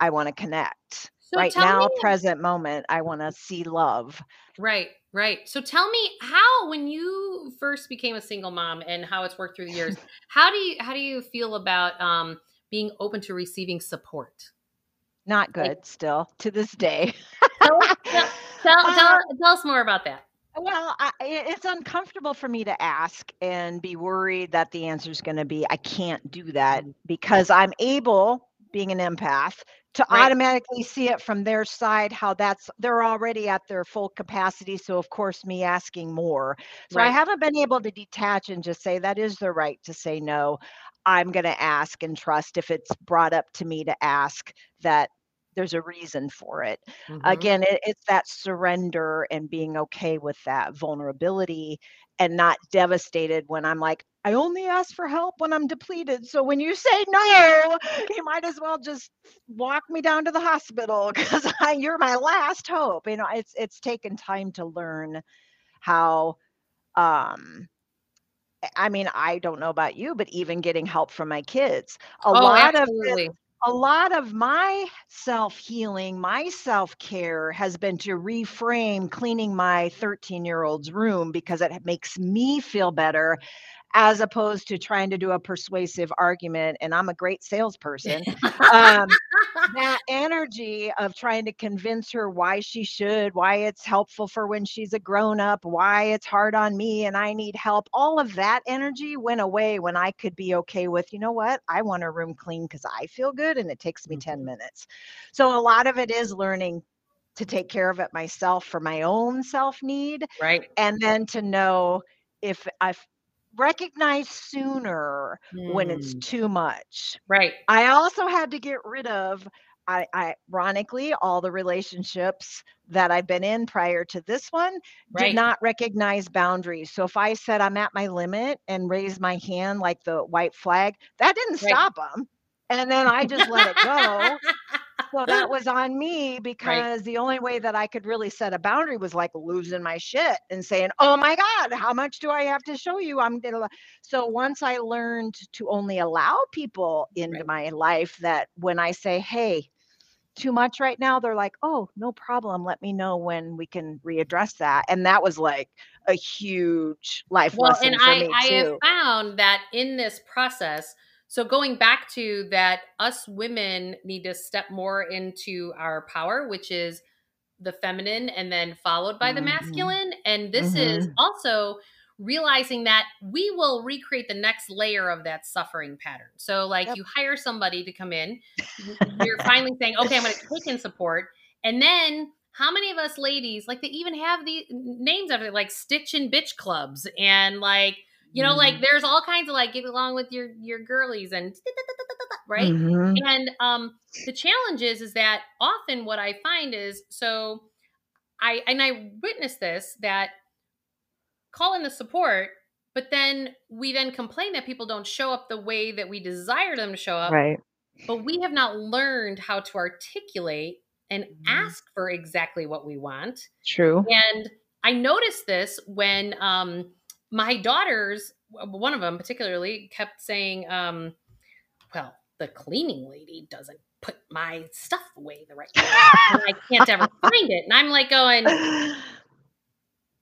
i want to connect So right now, me, present moment, I want to see love. Right, right. So tell me how, when you first became a single mom, and how it's worked through the years, how do you how do you feel about um, being open to receiving support? Not good, like, still to this day. tell, tell, tell, tell us more about that. Well, I, it's uncomfortable for me to ask and be worried that the answer is going to be I can't do that mm. because I'm able, being an empath, to right. automatically see it from their side how that's they're already at their full capacity so of course me asking more so right. i haven't been able to detach and just say that is the right to say no i'm going to ask and trust if it's brought up to me to ask that there's a reason for it. Mm-hmm. Again, it, it's that surrender and being okay with that vulnerability and not devastated when I'm like, I only ask for help when I'm depleted. So when you say no, you might as well just walk me down to the hospital because you're my last hope. You know, it's it's taken time to learn how um I mean, I don't know about you, but even getting help from my kids. A oh, lot absolutely. of a lot of my self healing, my self care has been to reframe cleaning my 13 year old's room because it makes me feel better as opposed to trying to do a persuasive argument. And I'm a great salesperson. um, that energy of trying to convince her why she should, why it's helpful for when she's a grown up, why it's hard on me and I need help, all of that energy went away when I could be okay with, you know what, I want a room clean because I feel good and it takes me 10 mm-hmm. minutes. So a lot of it is learning to take care of it myself for my own self need. Right. And then to know if I recognize sooner mm. when it's mm. too much. Right. I also had to get rid of I, I, ironically all the relationships that I've been in prior to this one right. did not recognize boundaries. So if I said I'm at my limit and raised my hand like the white flag, that didn't right. stop them. And then I just let it go. So that was on me because right. the only way that I could really set a boundary was like losing my shit and saying, "Oh my god, how much do I have to show you?" I'm gonna. So once I learned to only allow people into right. my life, that when I say, "Hey," too much right now they're like oh no problem let me know when we can readdress that and that was like a huge life well, lesson and for I, me I have found that in this process so going back to that, us women need to step more into our power, which is the feminine and then followed by the mm-hmm. masculine. And this mm-hmm. is also realizing that we will recreate the next layer of that suffering pattern. So, like, yep. you hire somebody to come in, you're finally saying, okay, I'm going to take in support. And then, how many of us ladies, like, they even have the names of it, like Stitch and Bitch clubs and like, you know, like there's all kinds of like get along with your your girlies and right. Mm-hmm. And um, the challenge is is that often what I find is so I and I witnessed this that call in the support, but then we then complain that people don't show up the way that we desire them to show up. Right. But we have not learned how to articulate and mm-hmm. ask for exactly what we want. True. And I noticed this when um my daughters, one of them particularly, kept saying, um, "Well, the cleaning lady doesn't put my stuff away the right way, and I can't ever find it." And I'm like going,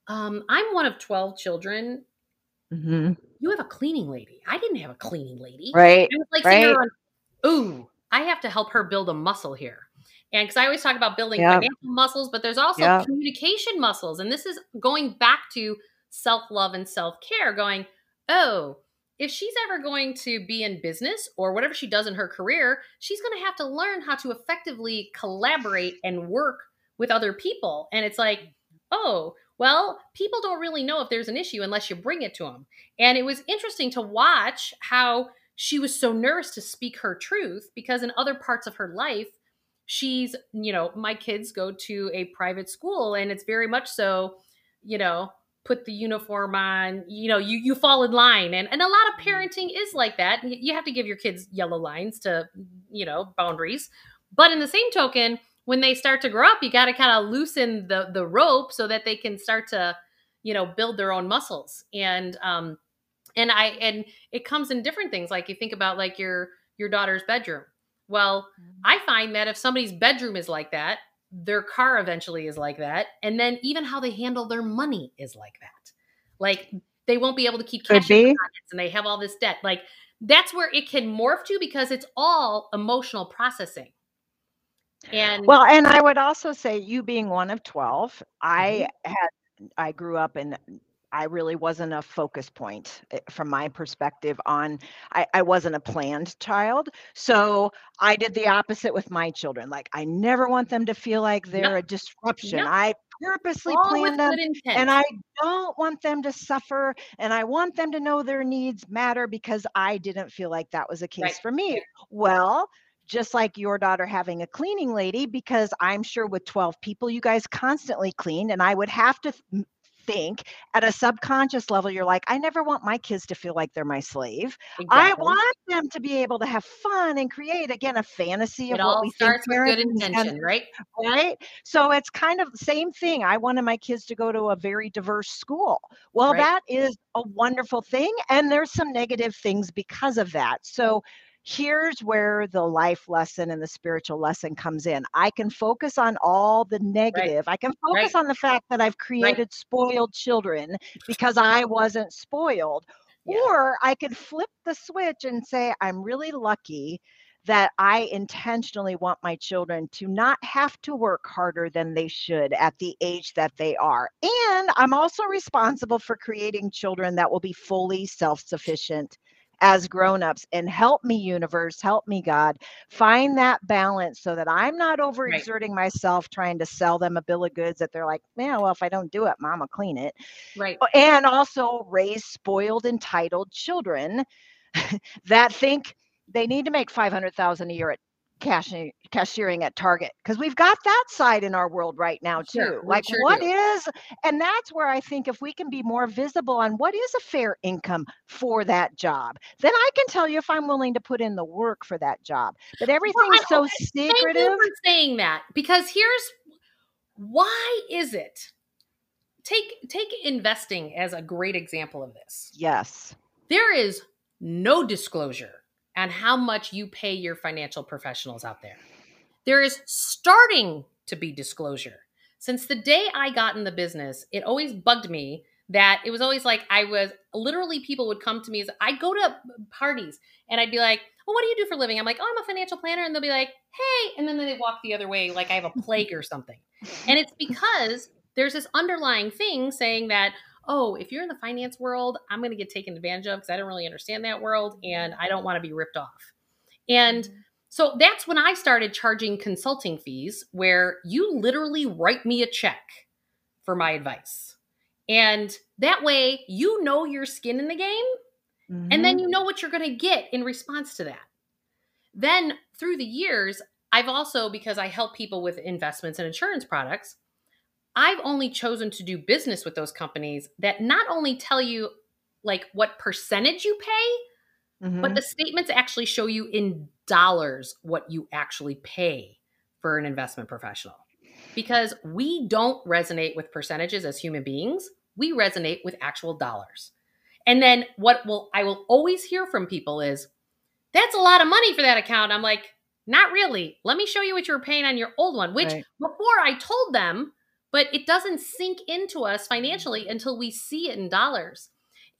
um, "I'm one of twelve children. Mm-hmm. You have a cleaning lady. I didn't have a cleaning lady. Right? I was like, right. On, ooh, I have to help her build a muscle here." And because I always talk about building yep. financial muscles, but there's also yep. communication muscles. And this is going back to self love and self care, going, oh, if she's ever going to be in business or whatever she does in her career, she's going to have to learn how to effectively collaborate and work with other people. And it's like, oh, well, people don't really know if there's an issue unless you bring it to them. And it was interesting to watch how she was so nervous to speak her truth because in other parts of her life, she's, you know, my kids go to a private school and it's very much so, you know, put the uniform on you know you you fall in line. And and a lot of mm-hmm. parenting is like that. You have to give your kids yellow lines to you know boundaries. But in the same token when they start to grow up you got to kind of loosen the the rope so that they can start to you know build their own muscles. And um and i and it comes in different things. Like you think about like your your daughter's bedroom. Well, Mm-hmm. I find that if somebody's bedroom is like that, their car eventually is like that. And then even how they handle their money is like that. Like they won't be able to keep cash in their be. pockets and they have all this debt. Like that's where it can morph to because it's all emotional processing. And Well, and I would also say you being one of 12, I Mm-hmm. had I grew up in I really wasn't a focus point eh, from my perspective on I, I wasn't a planned child. So I did the opposite with my children. Like I never want them to feel like they're a disruption. Yep. I purposely all planned them and I don't want them to suffer and I want them to know their needs matter because I didn't feel like that was a case Right. for me. Well, just like your daughter having a cleaning lady, because I'm sure with 12 people, you guys constantly clean. And I would have to th- think at a subconscious level, you're like, I never want my kids to feel like they're my slave. I want them to be able to have fun and create, again, a fantasy of it what we starts think with good intention, right? right? So it's kind of the same thing. I wanted my kids to go to a very diverse school. Well, Right. that is a wonderful thing. And there's some negative things because of that. So here's where the life lesson and the spiritual lesson comes in. I can focus on all the negative. I can focus Right. on the fact that I've created spoiled children because I wasn't spoiled. Yeah. Or I could flip the switch and say, I'm really lucky that I intentionally want my children to not have to work harder than they should at the age that they are. And I'm also responsible for creating children that will be fully self sufficient as grown-ups and help me universe help me god find that balance so that i'm not overexerting myself trying to sell them a bill of goods that they're like yeah well if i don't do it mom will clean it Right. and also raise spoiled entitled children that think they need to make 500,000 a year at cashiering, cashiering at Target because we've got that side in our world right now too. Sure, like sure what do. is and that's where I think if we can be more visible on what is a fair income for that job, then I can tell you if I'm willing to put in the work for that job. But everything's and so okay, Thank you secretive. for saying that because here's why is it take take investing as a great example of this. Yes. There is no disclosure on how much you pay your financial professionals out there. There is starting to be disclosure. Since the day I got in the business, it always bugged me that it was always like I was literally people would come to me as I go to parties and I'd be like, "Well, what do you do for living?" I'm like, "Oh, I'm a financial planner," and they'll be like, "Hey," and then they walk the other way like I have a plague or something. And it's because there's this underlying thing saying that, "Oh, if you're in the finance world, I'm going to get taken advantage of because I don't really understand that world and I don't want to be ripped off." And so that's when I started charging consulting fees where you literally write me a check for my advice. And that way you know your skin in the game and Mm-hmm. then you know what you're going to get in response to that. Then through the years, I've also, because I help people with investments and insurance products, I've only chosen to do business with those companies that not only tell you like what percentage you pay, Mhm. but the statements actually show you in dollars what you actually pay for an investment professional. Because we don't resonate with percentages as human beings, we resonate with actual dollars. And then what will I will always hear from people is that's a lot of money for that account. I'm like, not really. Let me show you what you were paying on your old one, which Right. before I told them, but it doesn't sink into us financially until we see it in dollars.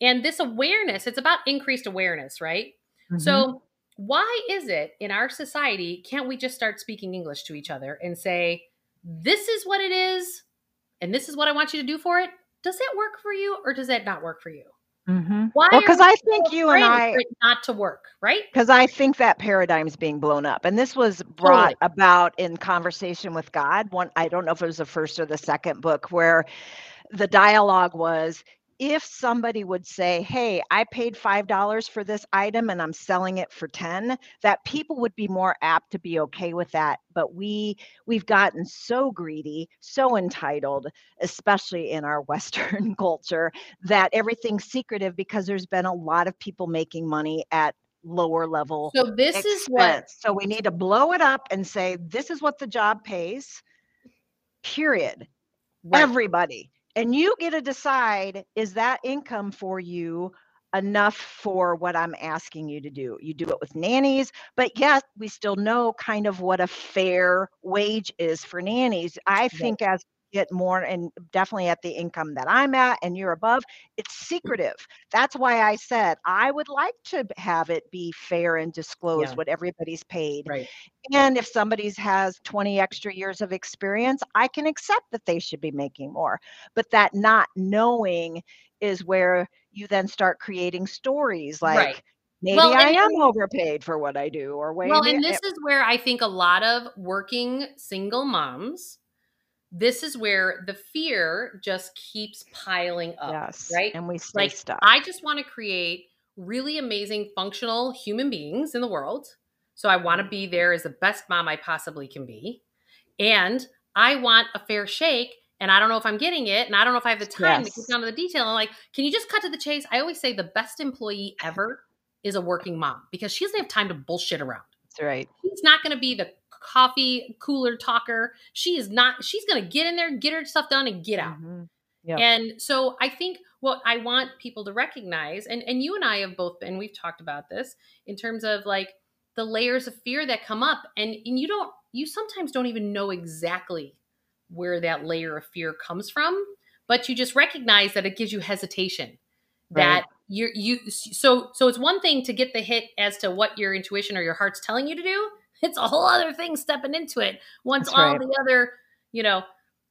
And this awareness, it's about increased awareness, right? Mhm. So, why is it in our society can't we just start speaking English to each other and say, this is what it is, and this is what I want you to do for it? Does that work for you or does that not work for you? Mhm. Why because we I think you and I not to work, right? because I think that paradigm's being blown up. And this was brought about in conversation with God. One, I don't know if it was the first or the second book, where the dialogue was if somebody would say, Hey, I paid $5 for this item and I'm selling it for 10, that people would be more apt to be okay with that. But we we've gotten so greedy, so entitled, especially in our Western culture, that everything's secretive because there's been a lot of people making money at lower level So this is what. So we need to blow it up and say, this is what the job pays, period. right, Everybody. And you get to decide is that income for you enough for what I'm asking you to do. You do it with nannies, but yes, we still know kind of what a fair wage is for nannies. I think as get more and definitely at the income that I'm at and you're above, it's mm-hmm. secretive. That's why I said I would like to have it be fair and disclose Yeah. what everybody's paid. Right. And if somebody's has 20 extra years of experience, I can accept that they should be making more. But that not knowing is where you then start creating stories like Right. maybe Well, I am overpaid for what I do or maybe Well, and this is where I think a lot of working single moms, this is where the fear just keeps piling up. yes, right? and we stay Like, stuck. I just want to create really amazing, functional human beings in the world. So I want to be there as the best mom I possibly can be. And I want a fair shake. And I don't know if I'm getting it. And I don't know if I have the time to Yes. get down to the detail. And like, can you just cut to the chase? I always say the best employee ever is a working mom because she doesn't have time to bullshit around. That's right. She's not going to be the coffee cooler talker. She is not, she's going to get in there, get her stuff done, and get out. Mhm. Yep. And so I think what I want people to recognize, and, and you and I have both been, we've talked about this in terms of like the layers of fear that come up. And, and you don't, you sometimes don't even know exactly where that layer of fear comes from, but you just recognize that it gives you hesitation. That you're you so so it's one thing to get the hit as to what your intuition or your heart's telling you to do. It's a whole other thing stepping into it once That's all right. the other, you know,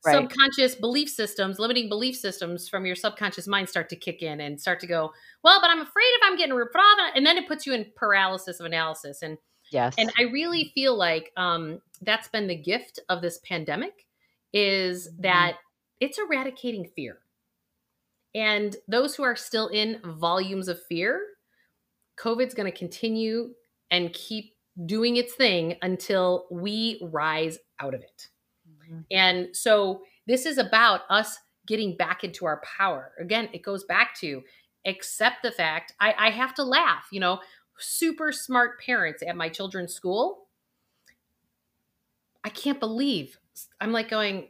Right. subconscious belief systems, limiting belief systems from your subconscious mind start to kick in and start to go, well, but I'm afraid if I'm getting ripped off, and then it puts you in paralysis of analysis. And Yes. and I really feel like um, that's been the gift of this pandemic is Mm-hmm. that it's eradicating fear. And those who are still in volumes of fear, COVID's going to continue and keep doing its thing until we rise out of it. Mhm. And so this is about us getting back into our power. Again, it goes back to accept the fact I, I have to laugh, you know, super smart parents at my children's school. I can't believe I'm like going,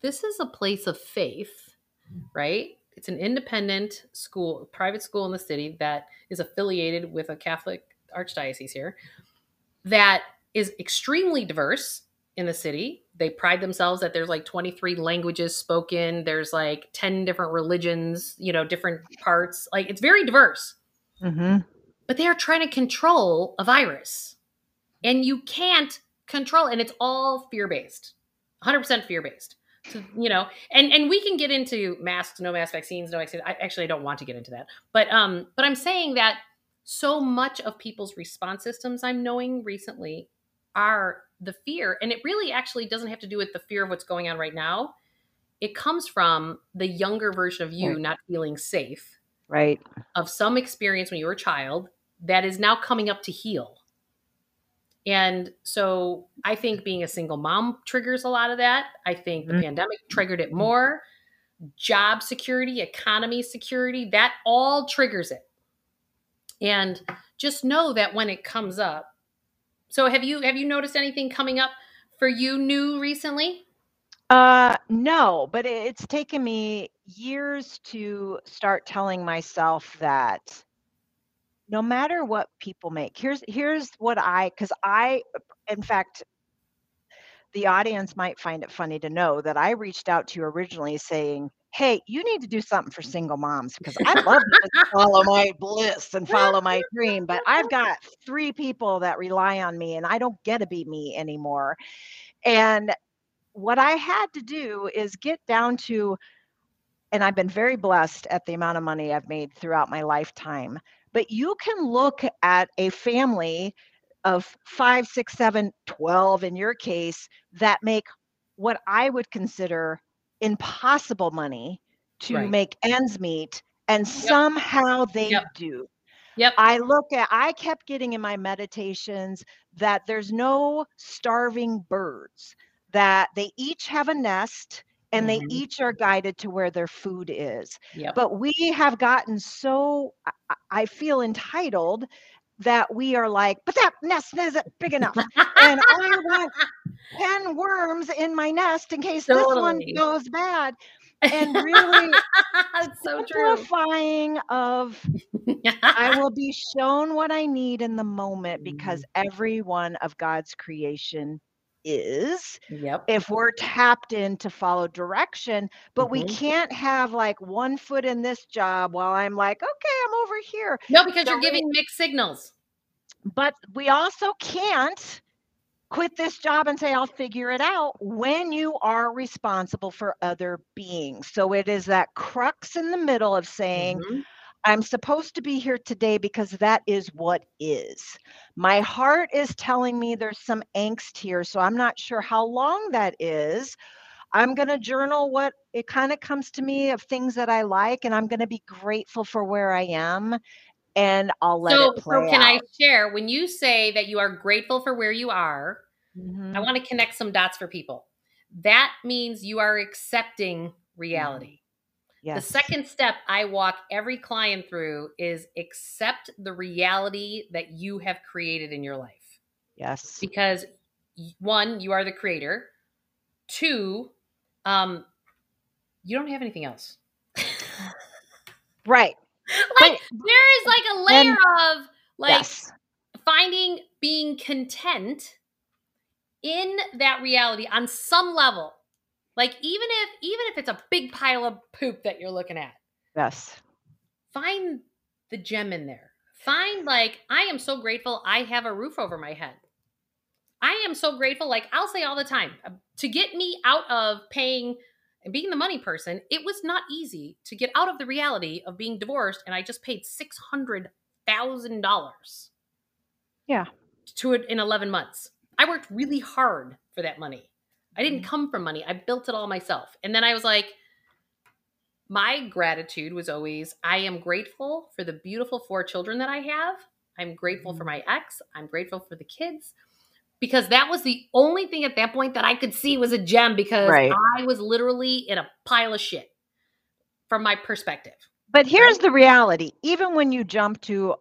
this is a place of faith, right? It's an independent school, private school in the city that is affiliated with a Catholic archdiocese here that is extremely diverse in the city. They pride themselves that there's like 23 languages spoken, there's like 10 different religions, you know, different parts. Like it's very diverse. Mhm. But they are trying to control a virus. And you can't control and it's all fear-based. 100% fear-based. So, you know, and and we can get into masks, no mask vaccines, no vaccines. I actually I don't want to get into that. But um but I'm saying that so much of people's response systems I'm knowing recently are the fear and it really actually doesn't have to do with the fear of what's going on right now. It comes from the younger version of you Right. not feeling safe Right. of some experience when you were a child that is now coming up to heal. And so I think being a single mom triggers a lot of that. I think the Mhm. pandemic triggered it more. Job security, economy security, that all triggers it. And just know that when it comes up. So have you have you noticed anything coming up for you new recently? Uh, no, but it's taken me years to start telling myself that no matter what people make, here's here's what I because I, in fact, the audience might find it funny to know that I reached out to you originally saying, "Hey, you need to do something for single moms because I love to follow my bliss and follow my dream, but I've got three people that rely on me, and I don't get to be me anymore." And what I had to do is get down to, and I've been very blessed at the amount of money I've made throughout my lifetime. But you can look at a family of five, six, seven, 12 in your case that make what I would consider impossible money to Right. make ends meet, and somehow they Yep. do. Yep. I look at, I kept getting in my meditations that there's no starving birds, that they each have a nest and they Mhm. each are guided to where their food is. Yep. But we have gotten so, I feel entitled that we are like, but that nest isn't big enough. and I want 10 worms in my nest in case this one goes bad. and really That's so true. of I will be shown what I need in the moment because Mhm. every one of God's creation is Yep. if we're tapped in to follow direction, but we Mhm. can't have like one foot in this job while I'm like, okay, I'm over here. No, because The you're re- giving mixed signals. But we also can't quit this job and say, I'll figure it out when you are responsible for other beings. So it is that crux in the middle of saying, Mhm. I'm supposed to be here today because that is what is. My heart is telling me there's some angst here, so I'm not sure how long that is. I'm going to journal what it kind of comes to me of things that I like, and I'm going to be grateful for where I am, and I'll let So, it play so can I share when you say that you are grateful for where you are? Mhm. I want to connect some dots for people. That means you are accepting reality. Yes. The second step I walk every client through is accept the reality that you have created in your life. Yes. Because one, you are the creator. Two, um, you don't have anything else. Right. like there is like a layer of like yes. finding being content in that reality on some level. Like even if even if it's a big pile of poop that you're looking at, Yes. find the gem in there. Find like I am so grateful I have a roof over my head. I am so grateful like I'll say all the time uh, to get me out of paying and being the money person, it was not easy to get out of the reality of being divorced and I just paid $600,000 Yeah. to it in 11 months. I worked really hard for that money. I didn't Mhm. come from money. I built it all myself. And then I was like, my gratitude was always I am grateful for the beautiful four children that I have. I'm grateful for my ex. I'm grateful for the kids because that was the only thing at that point that I could see was a gem because Right. I was literally in a pile of shit from my perspective. But here's the reality even when you jump to,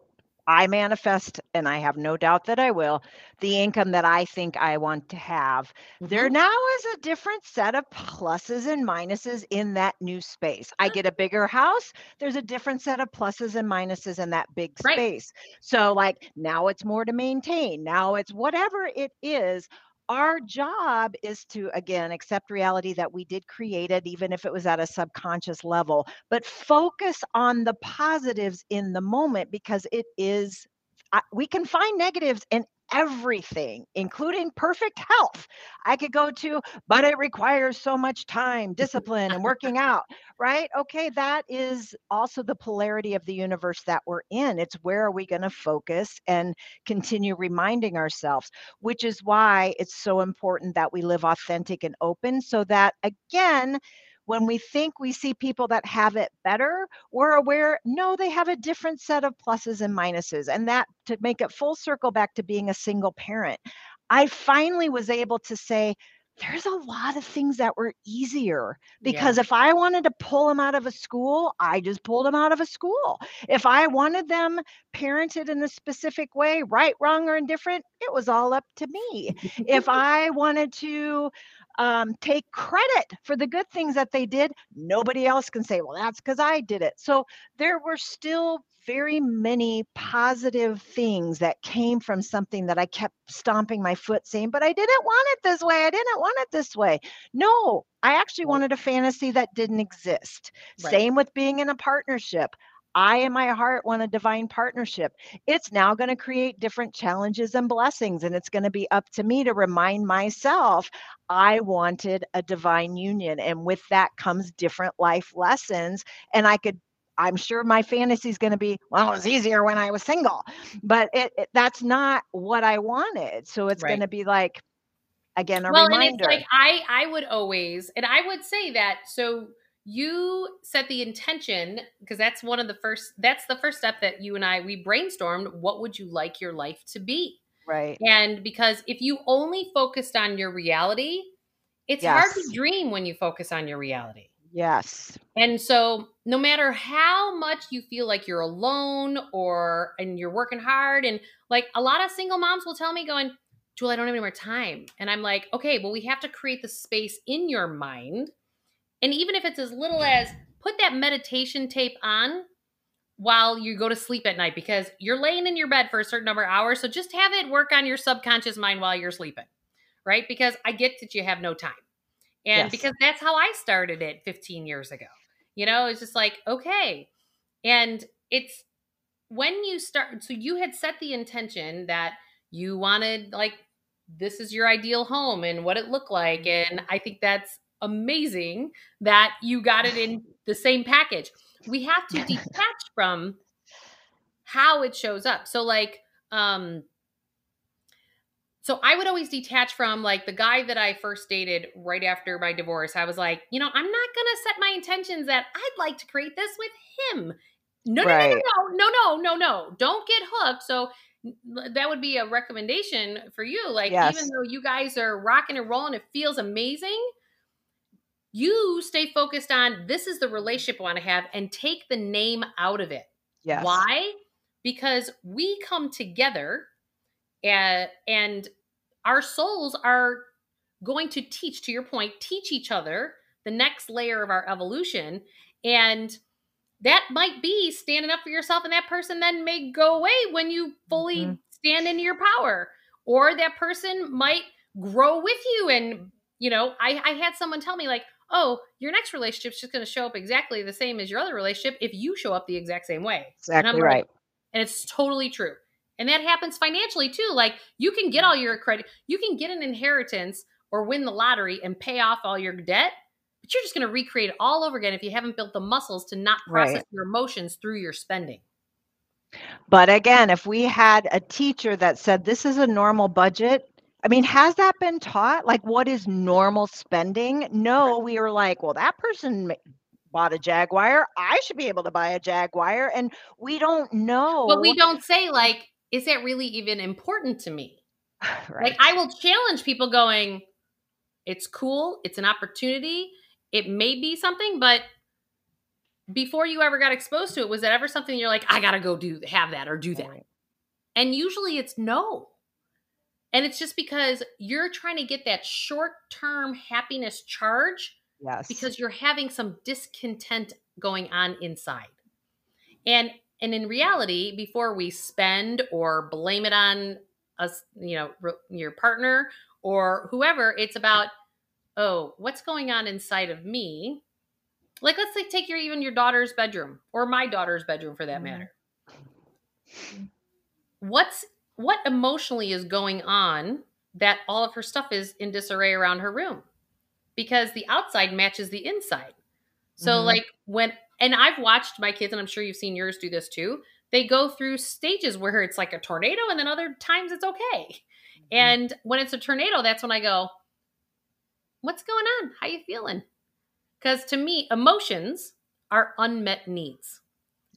I manifest, and I have no doubt that I will, the income that I think I want to have, there Mhm. now is a different set of pluses and minuses in that new space. I get a bigger house, there's a different set of pluses and minuses in that big Right. space. So, like, now it's more to maintain, now it's whatever it is. Our job is to, again, accept reality that we did create it, even if it was at a subconscious level, but focus on the positives in the moment because it is, we can find negatives in everything, including perfect health. I could go to, but it requires so much time, discipline, and working out, right? Okay, that is also the polarity of the universe that we're in. It's where are we going to focus and continue reminding ourselves, which is why it's so important that we live authentic and open so that, again, when we think we see people that have it better, we're aware, no, they have a different set of pluses and minuses. And that to make it full circle back to being a single parent, I finally was able to say, there's a lot of things that were easier because if I wanted to pull them out of a school, I just pulled them out of a school. If I wanted them parented in a specific way, right, wrong, or indifferent, it was all up to me. if I wanted to um, take credit for the good things that they did, nobody else can say, well, that's because I did it. So there were still very many positive things that came from something that I kept stomping my foot saying, but I didn't want it this way. I didn't want it this way. No, I actually wanted a fantasy that didn't exist. Right. Same with being in a partnership. I, in my heart, want a divine partnership. It's now going to create different challenges and blessings. And it's going to be up to me to remind myself I wanted a divine union. And with that comes different life lessons. And I could I'm sure my fantasy is going to be, well, it was easier when I was single, but it, it that's not what I wanted. So it's Right. going to be like, again, a well, reminder. and it's like I I would always and I would say that so you set the intention because that's one of the first that's the first step that you and I we brainstormed what would you like your life to be right. and because if you only focused on your reality it's hard to dream when you focus on your reality Yes. and so no matter how much you feel like you're alone or and you're working hard and like a lot of single moms will tell me going, Jewel, I don't have any more time. And I'm like, okay, well, we have to create the space in your mind And even if it's as little as put that meditation tape on while you go to sleep at night because you're laying in your bed for a certain number of hours. So just have it work on your subconscious mind while you're sleeping, right? Because I get that you have no time. And yes. because that's how I started it 15 years ago. You know, it's just like, okay. And it's when you start, so you had set the intention that you wanted, like, this is your ideal home and what it looked like. Mm-hmm. And I think that's amazing that you got it in the same package. We have to detach from how it shows up. So, like, um, so I would always detach from like the guy that I first dated right after my divorce. I was like, you know, I'm not gonna set my intentions that I'd like to create this with him. No, right. no, no, no, no, no, no, no. Don't get hooked. So that would be a recommendation for you. Like, yes. even though you guys are rocking and rolling, it feels amazing. You stay focused on this is the relationship I want to have and take the name out of it. Yes. Why? Because we come together and, and our souls are going to teach, to your point, teach each other the next layer of our evolution. And that might be standing up for yourself, and that person then may go away when you fully mm-hmm. stand in your power. Or that person might grow with you. And, you know, I, I had someone tell me, like, oh, your next relationship is just going to show up exactly the same as your other relationship if you show up the exact same way. Exactly and right. Like, and it's totally true. And that happens financially too. Like you can get all your credit, you can get an inheritance or win the lottery and pay off all your debt, but you're just going to recreate it all over again if you haven't built the muscles to not process right. your emotions through your spending. But again, if we had a teacher that said this is a normal budget, I mean, has that been taught? Like, what is normal spending? No, we were like, well, that person bought a Jaguar. I should be able to buy a Jaguar. And we don't know. But we don't say, like, is that really even important to me? Right. Like, I will challenge people going, it's cool, it's an opportunity, it may be something, but before you ever got exposed to it, was that ever something you're like, I gotta go do have that or do that? Right. And usually it's no. And it's just because you're trying to get that short term happiness charge. Yes. Because you're having some discontent going on inside. And and in reality, before we spend or blame it on us, you know, your partner or whoever, it's about, oh, what's going on inside of me? Like, let's say, take your even your daughter's bedroom or my daughter's bedroom for that mm-hmm. matter. What's what emotionally is going on that all of her stuff is in disarray around her room because the outside matches the inside. So mm-hmm. like when and I've watched my kids and I'm sure you've seen yours do this too. They go through stages where it's like a tornado and then other times it's okay. Mm-hmm. And when it's a tornado, that's when I go, "What's going on? How you feeling?" Cuz to me, emotions are unmet needs.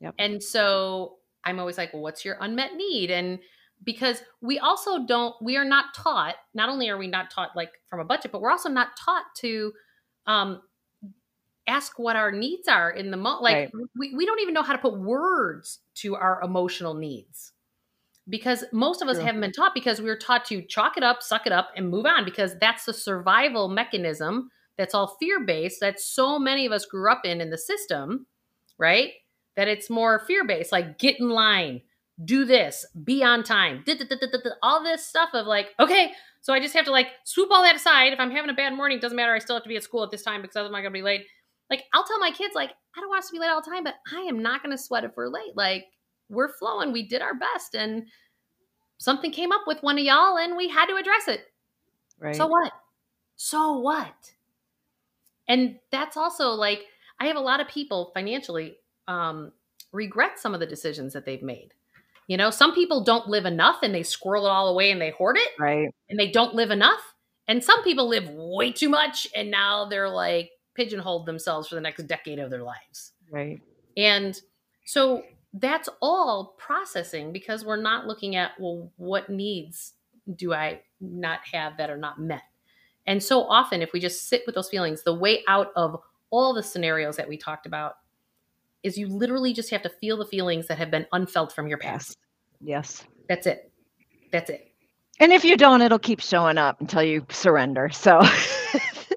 Yep. And so I'm always like, "Well, what's your unmet need?" And because we also don't we are not taught not only are we not taught like from a budget but we're also not taught to um ask what our needs are in the moment like right. we, we don't even know how to put words to our emotional needs because most of us True. haven't been taught because we are taught to chalk it up suck it up and move on because that's the survival mechanism that's all fear based that so many of us grew up in in the system right that it's more fear based like get in line do this, be on time, all this stuff of like, okay, so I just have to like swoop all that aside. If I'm having a bad morning, doesn't matter. I still have to be at school at this time because otherwise I'm not gonna be late. Like I'll tell my kids, like, I don't want us to be late all the time, but I am not gonna sweat if we're late. Like we're flowing, we did our best, and something came up with one of y'all, and we had to address it. Right. So what? So what? And that's also like I have a lot of people financially um, regret some of the decisions that they've made you know, some people don't live enough and they squirrel it all away and they hoard it. Right. And they don't live enough. And some people live way too much and now they're like pigeonholed themselves for the next decade of their lives. Right. And so that's all processing because we're not looking at, well, what needs do I not have that are not met? And so often, if we just sit with those feelings, the way out of all the scenarios that we talked about is you literally just have to feel the feelings that have been unfelt from your past. Yes. That's it. That's it. And if you don't, it'll keep showing up until you surrender. So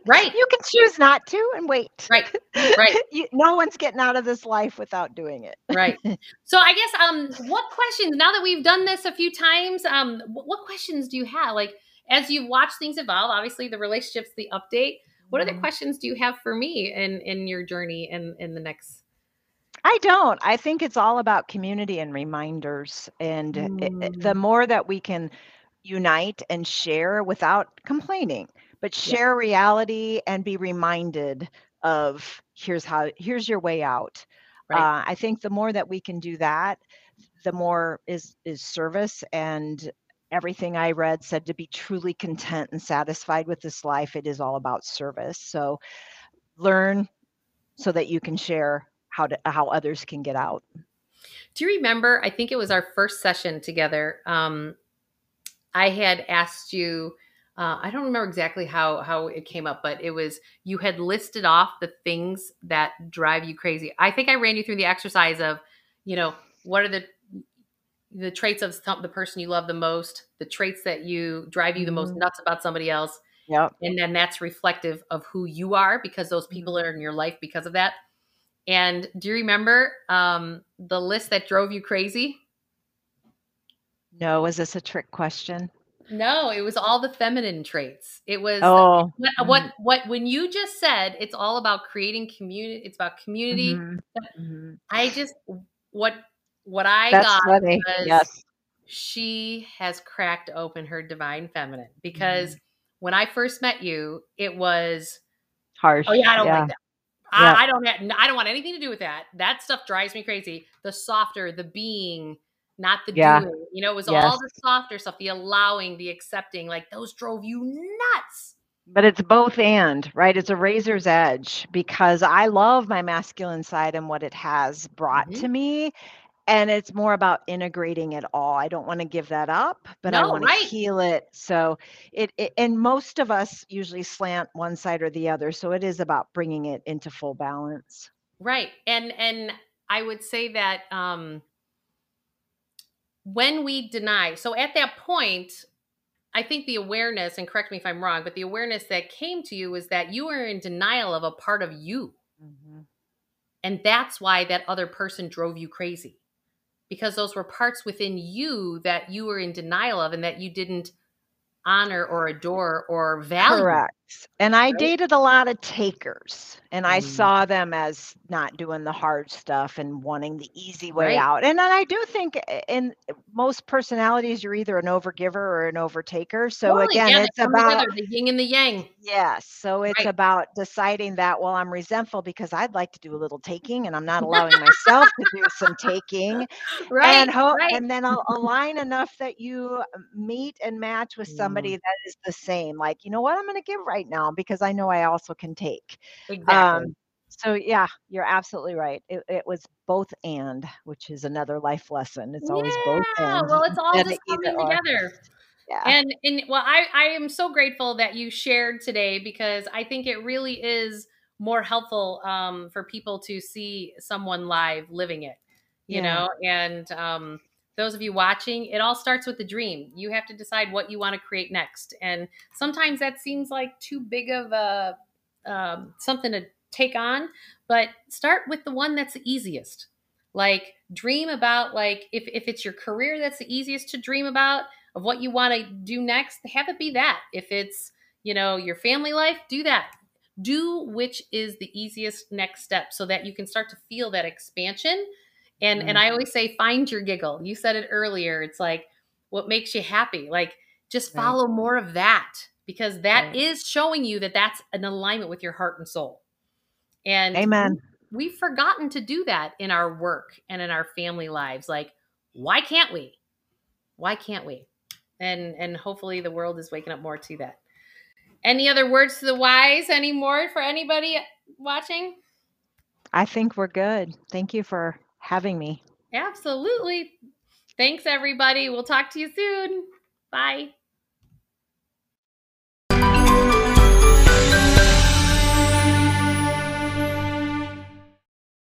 Right. You can choose not to and wait. Right. Right. you, no one's getting out of this life without doing it. right. So I guess um what questions now that we've done this a few times, um what, what questions do you have? Like as you watch things evolve, obviously the relationships, the update, what other Mhm. questions do you have for me in in your journey in in the next I don't. I think it's all about community and reminders. And it- it- the Mm. more that we can unite and share without complaining, but Yeah. share reality and be reminded of here's how, here's your way out. right? Uh, I think the more that we can do that, the more is is service and everything I read said to be truly content and satisfied with this life. It is all about service. So learn so that you can share how to how others can get out. Do you remember? I think it was our first session together. Um, I had asked you. Uh, I don't remember exactly how how it came up, but it was you had listed off the things that drive you crazy. I think I ran you through the exercise of, you know, what are the the traits of some, the person you love the most, the traits that you drive you the most Mhm. nuts about somebody else, Yep. and then that's reflective of who you are because those people are in your life because of that. And do you remember um, the list that drove you crazy? No, was this a trick question? No, it was all the feminine traits. It was Oh, what, what what when you just said it's all about creating community. It's about community. mhm, mhm. I just what what I that's got funny. was Yes. she has cracked open her divine feminine because when I first met you, it was Harsh. oh yeah, I don't yeah. like that. Yeah. I, I don't have, I don't want anything to do with that. That stuff drives me crazy. The softer, the being, not the Yeah. doing. You know, it was Yes. all the softer stuff, the allowing, the accepting. Like those drove you nuts. But it's both and, right? It's a razor's edge because I love my masculine side and what it has brought Mhm. to me. And it's more about integrating it all. I don't want to give that up, but I want right. to heal it. So it, it, and most of us usually slant one side or the other. So it is about bringing it into full balance. Right. And and I would say that um when we deny, so at that point, I think the awareness, and correct me if I'm wrong, but the awareness that came to you is that you were in denial of a part of you. And that's why that other person drove you crazy. Because those were parts within you that you were in denial of and that you didn't honor or adore or value. Correct. And I dated a lot of takers, and I Mm. saw them as not doing the hard stuff and wanting the easy way Right. out. And then I do think in most personalities, you're either an overgiver or an overtaker. So Totally. again, yeah, it's about together, the yin and the yang. yes. So it's Right. about deciding that well, I'm resentful because I'd like to do a little taking, and I'm not allowing myself to do some taking Right. and ho- right. and then I'll align enough that you uh, meet and match with Mm. somebody that is the same. Like, you know what, I'm going to give right now because I know I also can take. exactly. Um, so yeah, you're absolutely right. It, it was both and, which is another life lesson. It's always both and. well, it's all just coming or. together. Yeah. And and well, I I am so grateful that you shared today because I think it really is more helpful um, for people to see someone live living it. You Yeah. know, and um, those of you watching, it all starts with the dream. You have to decide what you want to create next, and sometimes that seems like too big of a um, something to take on. But start with the one that's the easiest. Like dream about like if if it's your career that's the easiest to dream about of what you want to do next, have it be that. If it's, you know, your family life, do that. Do which is the easiest next step so that you can start to feel that expansion. And and mm. I always say find your giggle. You said it earlier. It's like what makes you happy. Like just Right. follow more of that because that is Right. showing you that that's an alignment with your heart and soul. And Amen. we've forgotten to do that in our work and in our family lives. Like, why can't we? Why can't we? And and hopefully the world is waking up more to that. Any other words to the wise anymore for anybody watching? I think we're good. Thank you for having me. Absolutely. Thanks everybody. We'll talk to you soon. Bye.